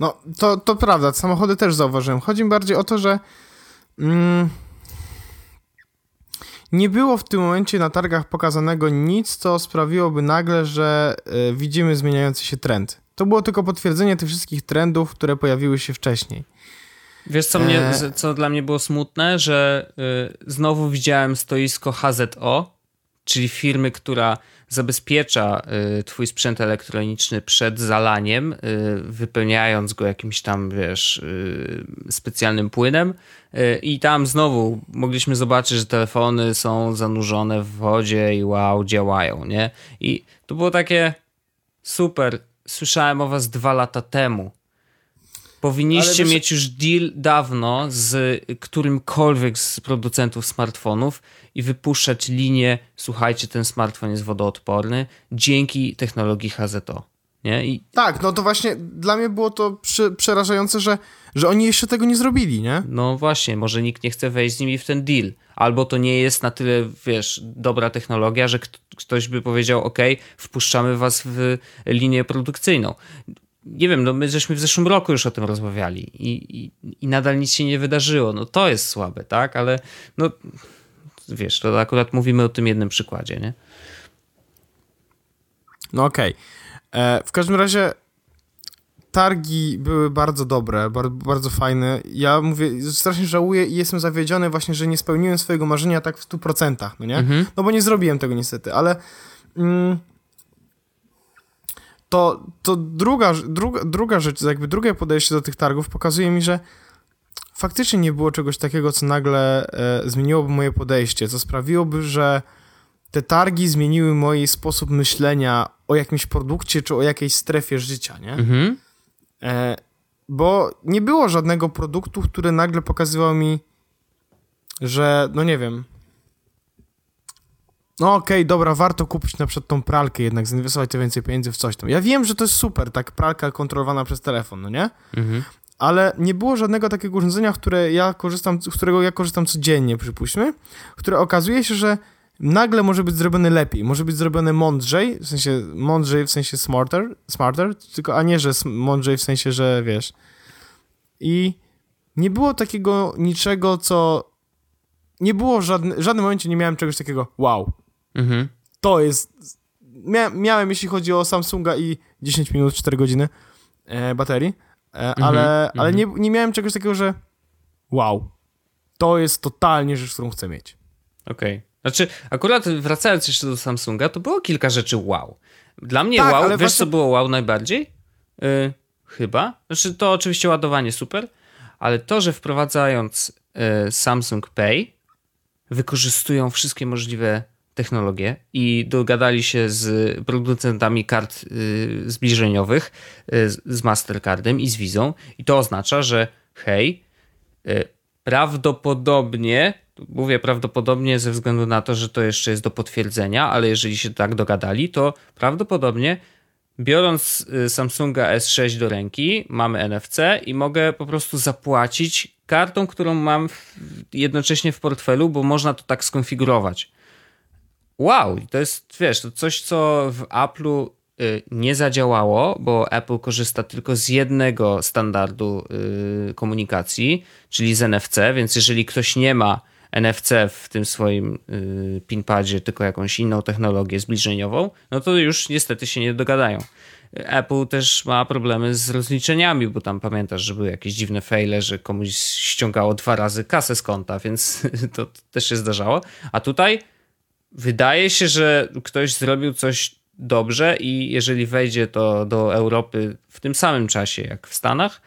No, to, to prawda, samochody też zauważyłem. Chodzi mi bardziej o to, że. Mm, nie było w tym momencie na targach pokazanego nic, co sprawiłoby nagle, że y, widzimy zmieniający się trend. To było tylko potwierdzenie tych wszystkich trendów, które pojawiły się wcześniej. Wiesz, co, mnie, e... co dla mnie było smutne, że y, znowu widziałem stoisko HZO, czyli firmy, która zabezpiecza y, twój sprzęt elektroniczny przed zalaniem, y, wypełniając go jakimś tam, wiesz, y, specjalnym płynem. I tam znowu mogliśmy zobaczyć, że telefony są zanurzone w wodzie i wow, działają, nie? I to było takie super. Słyszałem o was dwa lata temu. Powinniście wiesz... mieć już deal dawno z którymkolwiek z producentów smartfonów i wypuszczać linię, słuchajcie, ten smartfon jest wodoodporny dzięki technologii HZO. Nie? I... Tak, no to właśnie dla mnie było to przy, przerażające, że, że oni jeszcze tego nie zrobili, nie? No właśnie, może nikt nie chce wejść z nimi w ten deal. Albo to nie jest na tyle, wiesz, dobra technologia, że ktoś by powiedział, ok, wpuszczamy was w linię produkcyjną nie wiem, no my żeśmy w zeszłym roku już o tym rozmawiali i, i, i, nadal nic się nie wydarzyło. No to jest słabe, tak? Ale no wiesz, to akurat mówimy o tym jednym przykładzie, nie? No okej. Okay. E, w każdym razie targi były bardzo dobre, bar bardzo fajne. Ja mówię, strasznie żałuję i jestem zawiedziony właśnie, że nie spełniłem swojego marzenia tak w 100%, no nie? Mhm. No bo nie zrobiłem tego niestety, ale mm, to, to druga, druga, druga rzecz, jakby drugie podejście do tych targów pokazuje mi, że faktycznie nie było czegoś takiego, co nagle e, zmieniłoby moje podejście, co sprawiłoby, że te targi zmieniły mój sposób myślenia o jakimś produkcie czy o jakiejś strefie życia, nie? Mhm. E, bo nie było żadnego produktu, który nagle pokazywał mi, że, no nie wiem. No okej, dobra, warto kupić na przykład tą pralkę jednak, zainwestować te więcej pieniędzy w coś tam. Ja wiem, że to jest super, tak, pralka kontrolowana przez telefon, no nie? Mhm. Ale nie było żadnego takiego urządzenia, które ja korzystam, z którego ja korzystam codziennie, przypuśćmy, które okazuje się, że nagle może być zrobione lepiej, może być zrobione mądrzej, w sensie mądrzej w sensie smarter, smarter tylko, a nie, że mądrzej w sensie, że wiesz. I nie było takiego niczego, co... Nie było żadne, w żadnym momencie nie miałem czegoś takiego, wow, Mhm. to jest... Mia, miałem, jeśli chodzi o Samsunga i 10 minut, 4 godziny e, baterii, e, ale, ale nie, nie miałem czegoś takiego, że wow, to jest totalnie rzecz, którą chcę mieć. Okej. Znaczy, akurat wracając jeszcze do Samsunga, to było kilka rzeczy wow. Dla mnie Tak, wow, wiesz właśnie- co było wow najbardziej? Yy, chyba. Znaczy, to oczywiście ładowanie super, ale to, że wprowadzając yy, Samsung Pay, wykorzystują wszystkie możliwe technologie i dogadali się z producentami kart yy, zbliżeniowych, yy, z- Mastercardem i z Vizą i to oznacza, że hej, y, prawdopodobnie, mówię prawdopodobnie ze względu na to, że to jeszcze jest do potwierdzenia, ale jeżeli się tak dogadali, to prawdopodobnie biorąc y, Samsunga S6 do ręki, mamy NFC i mogę po prostu zapłacić kartą, którą mam jednocześnie w portfelu, bo można to tak skonfigurować. Wow, to jest, wiesz, to coś, co w Apple'u y, nie zadziałało, bo Apple korzysta tylko z jednego standardu y, komunikacji, czyli z NFC, więc jeżeli ktoś nie ma NFC w tym swoim y, pinpadzie, tylko jakąś inną technologię zbliżeniową, no to już niestety się nie dogadają. Apple też ma problemy z rozliczeniami, bo tam pamiętasz, że były jakieś dziwne fejle, że komuś ściągało dwa razy kasę z konta, więc to też się zdarzało. A tutaj wydaje się, że ktoś zrobił coś dobrze i jeżeli wejdzie to do Europy w tym samym czasie jak w Stanach,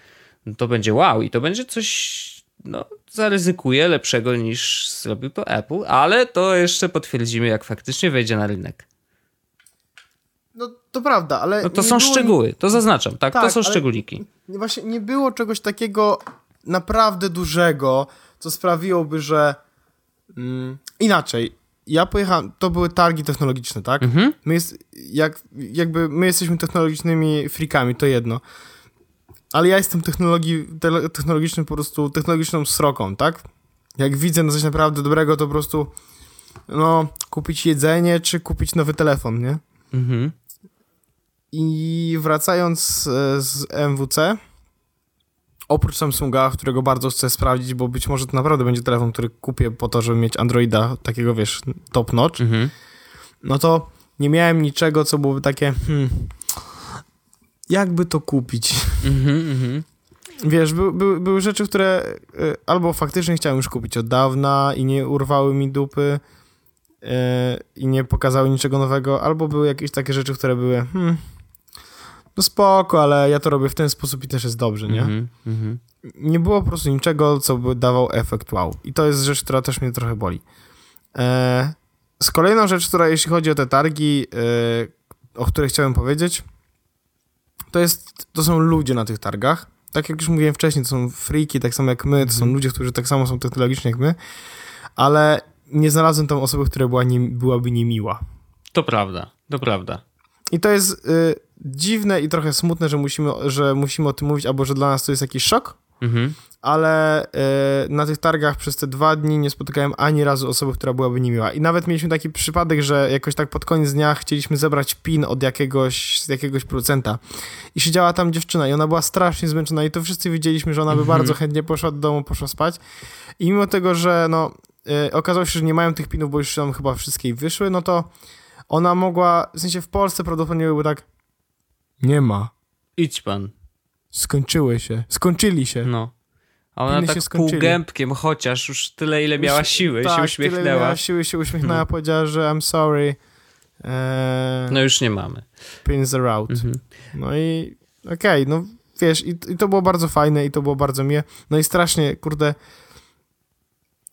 no to będzie wow i to będzie coś, no, zaryzykuje lepszego niż zrobił to Apple, ale to jeszcze potwierdzimy, jak faktycznie wejdzie na rynek. No to prawda, ale... No to są było szczegóły, to zaznaczam, tak, to Tak, są ale- szczególiki. Nie, właśnie nie było czegoś takiego naprawdę dużego, co sprawiłoby, że mm, inaczej. Ja pojechałem, to były targi technologiczne, tak? Mhm. My jest, jak, jakby my jesteśmy technologicznymi freakami, to jedno. Ale ja jestem technologii, technologicznym po prostu, technologiczną sroką, tak? Jak widzę coś naprawdę dobrego, to po prostu no, kupić jedzenie, czy kupić nowy telefon, nie? Mhm. I wracając e, z MWC, oprócz Samsunga, którego bardzo chcę sprawdzić, bo być może to naprawdę będzie telefon, który kupię po to, żeby mieć Androida takiego, wiesz, top notch, Mhm. no to nie miałem niczego, co byłoby takie, hmm, jakby to kupić? Mhm. Mhm. Wiesz, by, by, były rzeczy, które y, albo faktycznie chciałem już kupić od dawna i nie urwały mi dupy y, i nie pokazały niczego nowego, albo były jakieś takie rzeczy, które były, hmm, no spoko, ale ja to robię w ten sposób i też jest dobrze, nie? Mhm. Mhm. Nie było po prostu niczego, co by dawał efekt wow. I to jest rzecz, która też mnie trochę boli. E, z kolejną rzecz, która jeśli chodzi o te targi, e, o której chciałem powiedzieć, to jest, to są ludzie na tych targach. Tak jak już mówiłem wcześniej, to są freaki, tak samo jak my, to są ludzie, którzy tak samo są technologiczni jak my, ale nie znalazłem tam osoby, która była nie, byłaby niemiła. To prawda, to prawda. I to jest y, dziwne i trochę smutne, że musimy, że musimy o tym mówić, albo że dla nas to jest jakiś szok, Mhm. ale y, na tych targach przez te dwa dni nie spotykałem ani razu osoby, która byłaby niemiła. I nawet mieliśmy taki przypadek, że jakoś tak pod koniec dnia chcieliśmy zebrać pin od jakiegoś, z jakiegoś producenta. I siedziała tam dziewczyna i ona była strasznie zmęczona. I to wszyscy widzieliśmy, że ona by bardzo chętnie poszła do domu, poszła spać. I mimo tego, że no y, okazało się, że nie mają tych pinów, bo już tam chyba wszystkie wyszły, no to ona mogła, w sensie w Polsce prawdopodobnie były tak nie ma. Idź pan. skończyły się, skończyli się. No. A ona Piny tak półgębkiem, chociaż już tyle, ile miała siły, tak, się Tyle uśmiechnęła. miała siły, się uśmiechnęła, Mhm. powiedziała, że I'm sorry. Eee, No już nie mamy. Pins are out. Mhm. No i okej, no wiesz, i, i to było bardzo fajne i to było bardzo miłe. No i strasznie, kurde,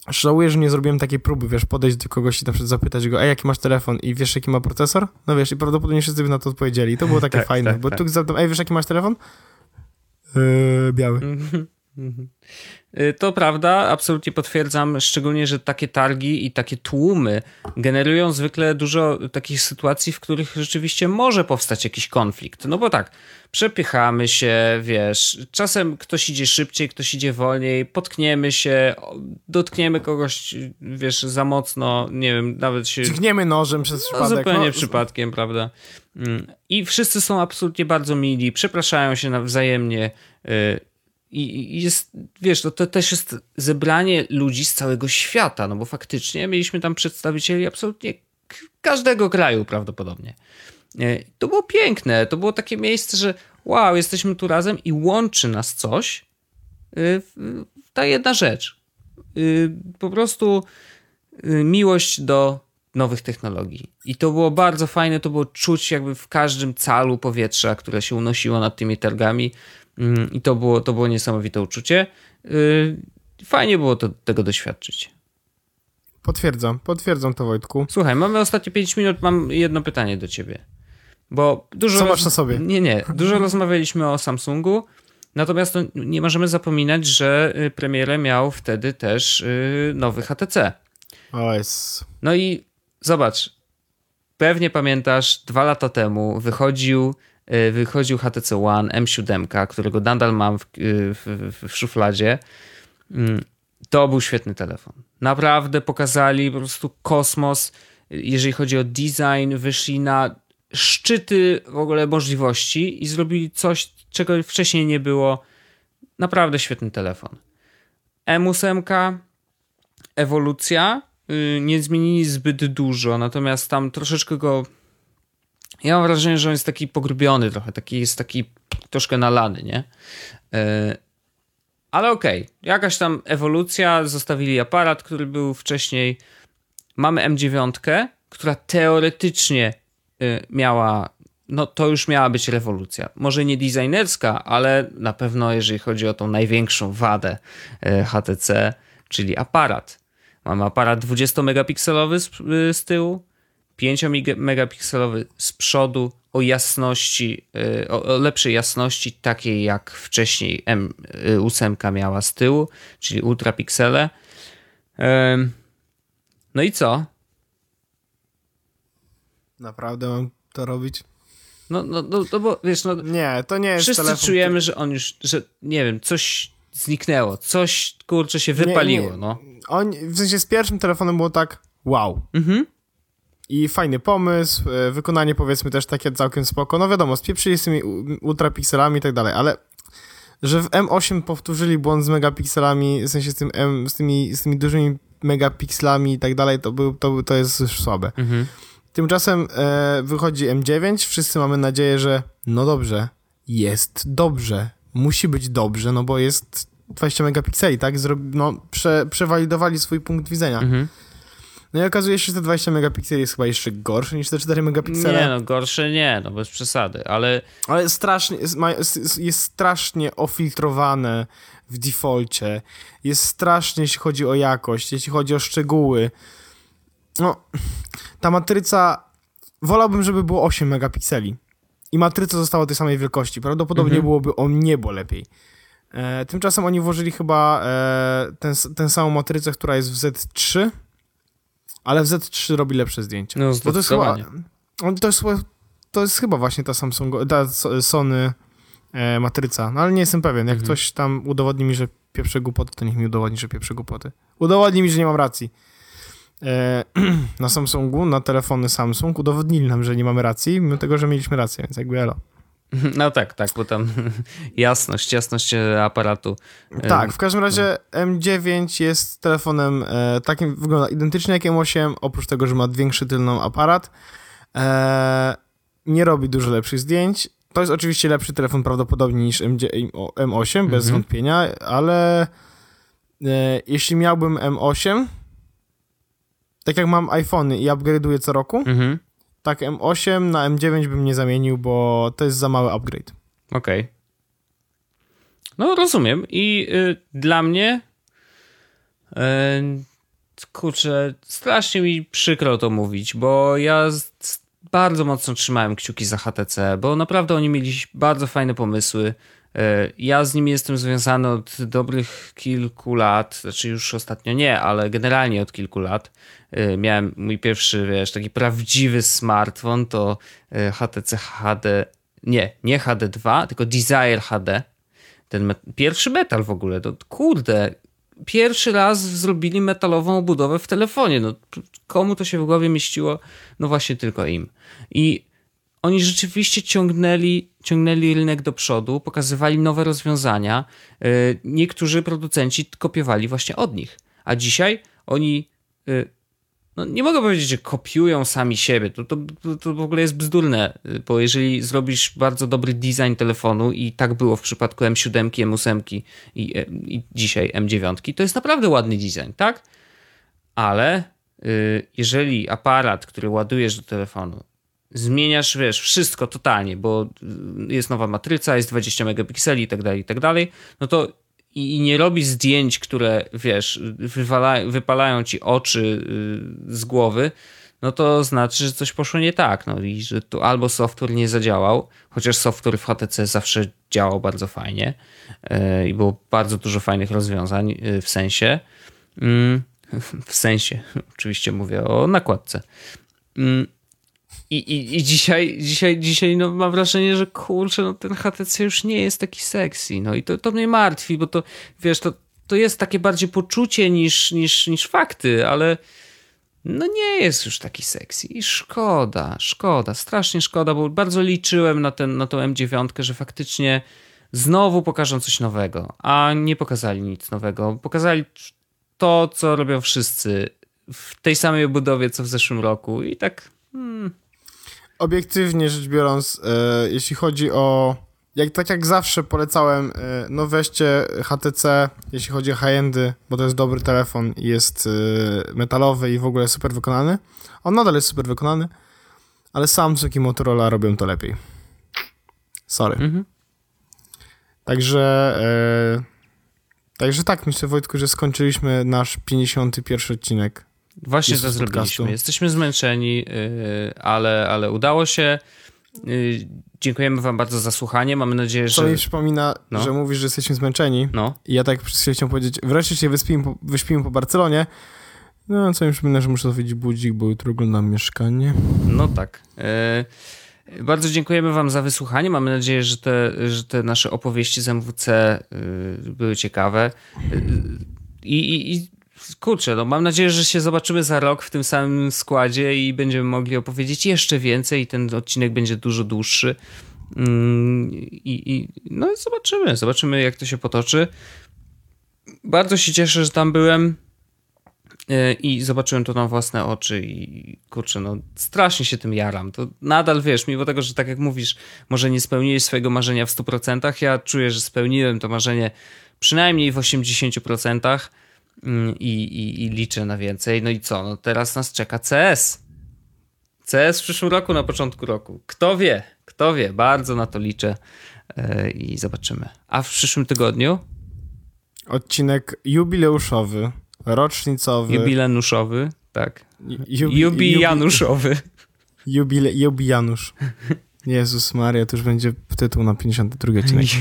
żałuję, że nie zrobiłem takiej próby, wiesz, podejść do kogoś i na przykład zapytać go, ej, jaki masz telefon i wiesz, jaki ma procesor? No wiesz, i prawdopodobnie wszyscy by na to odpowiedzieli. I to było takie Tak, fajne, tak, bo tak. tu zapytam, ej, wiesz, jaki masz telefon? Yy, biały. Y, To prawda, absolutnie potwierdzam, szczególnie, że takie targi i takie tłumy generują zwykle dużo takich sytuacji, w których rzeczywiście może powstać jakiś konflikt. No bo tak, przepychamy się, wiesz, czasem ktoś idzie szybciej, ktoś idzie wolniej, potkniemy się, dotkniemy kogoś, wiesz, za mocno, nie wiem, nawet się Dźgniemy nożem przez no, przypadek. zupełnie no, przypadkiem, prawda? Mm. I wszyscy są absolutnie bardzo mili, przepraszają się nawzajemnie. I jest, wiesz, to, to też jest zebranie ludzi z całego świata, no bo faktycznie mieliśmy tam przedstawicieli absolutnie każdego kraju prawdopodobnie. Y, To było piękne, to było takie miejsce, że wow, jesteśmy tu razem i łączy nas coś, y, ta jedna rzecz. Y, Po prostu y, miłość do nowych technologii. I to było bardzo fajne, to było czuć jakby w każdym calu powietrza, które się unosiło nad tymi targami. Mm, I to było, to było niesamowite uczucie. Y, Fajnie było to, tego doświadczyć. Potwierdzam, potwierdzam to, Wojtku. Słuchaj, mamy ostatnie 5 minut, mam jedno pytanie do ciebie. Bo dużo. Co roz- masz na sobie? Nie, nie. Dużo rozmawialiśmy o Samsungu. Natomiast no, nie możemy zapominać, że y, premierę miał wtedy też y, nowy HTC. O, jest... No i zobacz, pewnie pamiętasz, dwa lata temu wychodził, wychodził HTC One M7, którego nadal mam w, y, w, w, szufladzie. Mm, To był świetny telefon. Naprawdę pokazali po prostu kosmos, jeżeli chodzi o design, wyszli na szczyty w ogóle możliwości i zrobili coś, czego wcześniej nie było. Naprawdę świetny telefon. M8 ewolucja. y, Nie zmienili zbyt dużo, natomiast tam troszeczkę go. Ja mam wrażenie, że on jest taki pogrubiony trochę, taki jest taki troszkę nalany, nie? Y, Ale okej, jakaś tam ewolucja, zostawili aparat, który był wcześniej. Mamy M9, która teoretycznie y, miała, no to już miała być rewolucja. Może nie designerska, ale na pewno jeżeli chodzi o tą największą wadę y, HTC, czyli aparat. Mamy aparat 20-megapikselowy z, y, z tyłu, 5-megapikselowy z przodu, o jasności, y, o, lepszej jasności, takiej jak wcześniej M8 miała z tyłu, czyli ultrapiksele. No i co? Naprawdę mam to robić? No, no, no, no bo wiesz, no, Nie, to nie jest wszyscy telefon, czujemy, że on już, że nie wiem, coś zniknęło, coś kurczę się wypaliło, nie. no. On, w sensie z pierwszym telefonem było tak wow. Mhm. I fajny pomysł, e, wykonanie powiedzmy też takie całkiem spoko. No wiadomo, spieprzyli z tymi ultrapikselami i tak dalej, ale że w M8 powtórzyli błąd z megapikselami, w sensie z, tym M, z, tymi, z tymi dużymi megapikselami i tak dalej, to, był, to, to jest już słabe. Mhm. Tymczasem e, wychodzi M9, wszyscy mamy nadzieję, że no dobrze, jest dobrze, musi być dobrze, no bo jest 20 megapikseli, tak? Zrob, no, prze, przewalidowali swój punkt widzenia. Mhm. No i okazuje się, że te 20 megapikseli jest chyba jeszcze gorsze niż te 4 megapiksele. Nie no, gorsze nie, no bez przesady, ale Ale strasznie, jest, strasznie ofiltrowane w defaulcie. Jest strasznie, jeśli chodzi o jakość, jeśli chodzi o szczegóły. No, ta matryca, wolałbym, żeby było 8 megapikseli. I matryca została tej samej wielkości. Prawdopodobnie Mhm. byłoby o niebo lepiej. E, tymczasem oni włożyli chyba e, ten, tę samą matrycę, która jest w Z3, ale w Z3 robi lepsze zdjęcia. no Bo to jest chyba, on, to, jest, to jest chyba właśnie ta Samsung, ta So- Sony e, matryca, no ale nie jestem pewien. Jak Mhm. ktoś tam udowodni mi, że pieprze głupoty, to niech mi udowodni, że pieprze głupoty. Udowodni mi, że nie mam racji. E, na Samsungu, na telefony Samsung udowodnili nam, że nie mamy racji, mimo tego, że mieliśmy rację, więc jakby elo. No tak, tak, bo tam jasność, jasność e, aparatu. E, Tak, w każdym razie M9 jest telefonem e, takim, wygląda identycznie jak M8, oprócz tego, że ma większy tylną aparat. E, nie robi dużo lepszych zdjęć. to jest oczywiście lepszy telefon prawdopodobnie niż M8, bez Mhm. wątpienia, ale e, jeśli miałbym M8, tak jak mam iPhony i upgrade'uję co roku, Mhm. Tak M8 na M9 bym nie zamienił, bo to jest za mały upgrade. Okej. No, rozumiem. I y, dla mnie. Y, kurczę, strasznie mi przykro to mówić, bo ja bardzo mocno trzymałem kciuki za HTC, bo naprawdę oni mieli bardzo fajne pomysły. Y, ja z nimi jestem związany od dobrych kilku lat, znaczy już ostatnio nie, ale generalnie od kilku lat. Y, miałem mój pierwszy, wiesz, taki prawdziwy smartfon, to y, HTC HD nie, nie HD2, tylko Desire HD. Ten met- pierwszy metal w ogóle. To, kurde, pierwszy raz zrobili metalową obudowę w telefonie. No, komu to się w głowie mieściło? No właśnie tylko im. I oni rzeczywiście ciągnęli, ciągnęli rynek do przodu, pokazywali nowe rozwiązania. Yy, Niektórzy producenci kopiowali właśnie od nich. A dzisiaj oni yy, no nie mogę powiedzieć, że kopiują sami siebie. To, to, to, w ogóle jest bzdurne, bo jeżeli zrobisz bardzo dobry design telefonu i tak było w przypadku M7, M8 i, i dzisiaj M9, to jest naprawdę ładny design, tak? Ale jeżeli aparat, który ładujesz do telefonu, zmieniasz, wiesz, wszystko totalnie, bo y, jest nowa matryca, jest 20 megapikseli i tak dalej, i tak dalej, no to i nie robi zdjęć, które wiesz, wywala, wypalają ci oczy y, z głowy, no to znaczy, że coś poszło nie tak. No i że tu albo software nie zadziałał, chociaż software w HTC zawsze działał bardzo fajnie y, i było bardzo dużo fajnych rozwiązań w sensie. Mm, w sensie, oczywiście mówię o nakładce. I, i, i dzisiaj, dzisiaj, dzisiaj no, mam wrażenie, że kurczę, no, ten HTC już nie jest taki sexy. No i to, to mnie martwi, bo to wiesz, to, to jest takie bardziej poczucie niż, niż, niż fakty, ale no nie jest już taki sexy. I szkoda, szkoda, strasznie szkoda, bo bardzo liczyłem na, ten, na tą M9, że faktycznie znowu pokażą coś nowego, a nie pokazali nic nowego. Pokazali to, co robią wszyscy w tej samej obudowie, co w zeszłym roku i tak... Hmm, obiektywnie rzecz biorąc, e, jeśli chodzi o. Jak, tak jak zawsze polecałem, e, no weźcie HTC, jeśli chodzi o high-endy, bo to jest dobry telefon i jest e, metalowy i w ogóle super wykonany. On nadal jest super wykonany, ale Samsung i Motorola robią to lepiej. Sorry. mhm. Także. E, także tak, myślę, Wojtku, że skończyliśmy nasz 51 odcinek. Właśnie Jest to zrobiliśmy. podcastu. Jesteśmy zmęczeni, yy, ale, ale udało się. Yy, dziękujemy wam bardzo za słuchanie. Mamy nadzieję, że... mi przypomina, No. że mówisz, że jesteśmy zmęczeni. No, I ja tak chciałem powiedzieć, wreszcie się wyspimy po, wyśpimy po Barcelonie. No, co mi przypomina, że muszę odwiedzić budzik, bo jutro oglądam mieszkanie. no tak. Yy, bardzo dziękujemy wam za wysłuchanie. Mamy nadzieję, że te, że te nasze opowieści z MWC yy, były ciekawe. Yy, i, i kurczę, no mam nadzieję, że się zobaczymy za rok w tym samym składzie i będziemy mogli opowiedzieć jeszcze więcej i ten odcinek będzie dużo dłuższy. Mm, I, i no zobaczymy, zobaczymy jak to się potoczy. Bardzo się cieszę, że tam byłem yy, i zobaczyłem to na własne oczy i kurczę, no strasznie się tym jaram. To nadal wiesz, mimo tego, że tak jak mówisz, może nie spełniłeś swojego marzenia w 100%, ja czuję, że spełniłem to marzenie przynajmniej w 80%. Mm, I, i, i liczę na więcej. No i co? No teraz nas czeka CS. CS w przyszłym roku, na początku roku. Kto wie? Kto wie? Bardzo na to liczę yy, i zobaczymy. A w przyszłym tygodniu Odcinek jubileuszowy, rocznicowy. jubilenuszowy, tak. Jubi, Jubijanuszowy. Jubile, jubijanusz. Jezus Maria, to już będzie tytuł na 52 odcinek.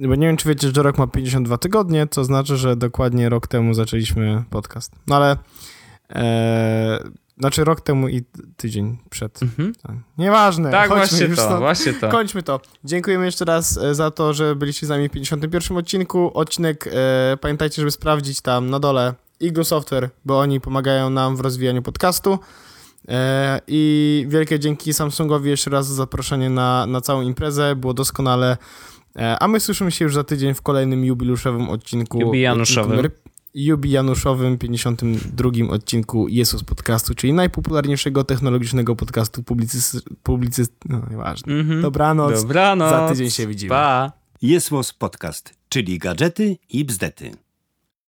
Bo nie wiem, czy wiecie, że rok ma 52 tygodnie, co znaczy, że dokładnie rok temu zaczęliśmy podcast. No ale... E, znaczy rok temu i tydzień przed. Mhm. Tak. Nieważne. Tak, chodźmy właśnie już to, stąd. właśnie to. Kończmy to. Dziękujemy jeszcze raz e, za to, że byliście z nami w 51 odcinku. Odcinek, e, pamiętajcie, żeby sprawdzić tam na dole Eagle Software, bo oni pomagają nam w rozwijaniu podcastu. E, I wielkie dzięki Samsungowi jeszcze raz za zaproszenie na, na całą imprezę. Było doskonale. E, a my słyszymy się już za tydzień w kolejnym jubileuszowym odcinku. Jubijanuszowym. odcinku jubijanuszowym 52 odcinku Jesus Podcastu, czyli najpopularniejszego technologicznego podcastu publicyst... publicyst no nieważne. Mhm. Dobranoc. Dobranoc. Za tydzień się widzimy. Pa. Jest Podcast, czyli gadżety i bzdety.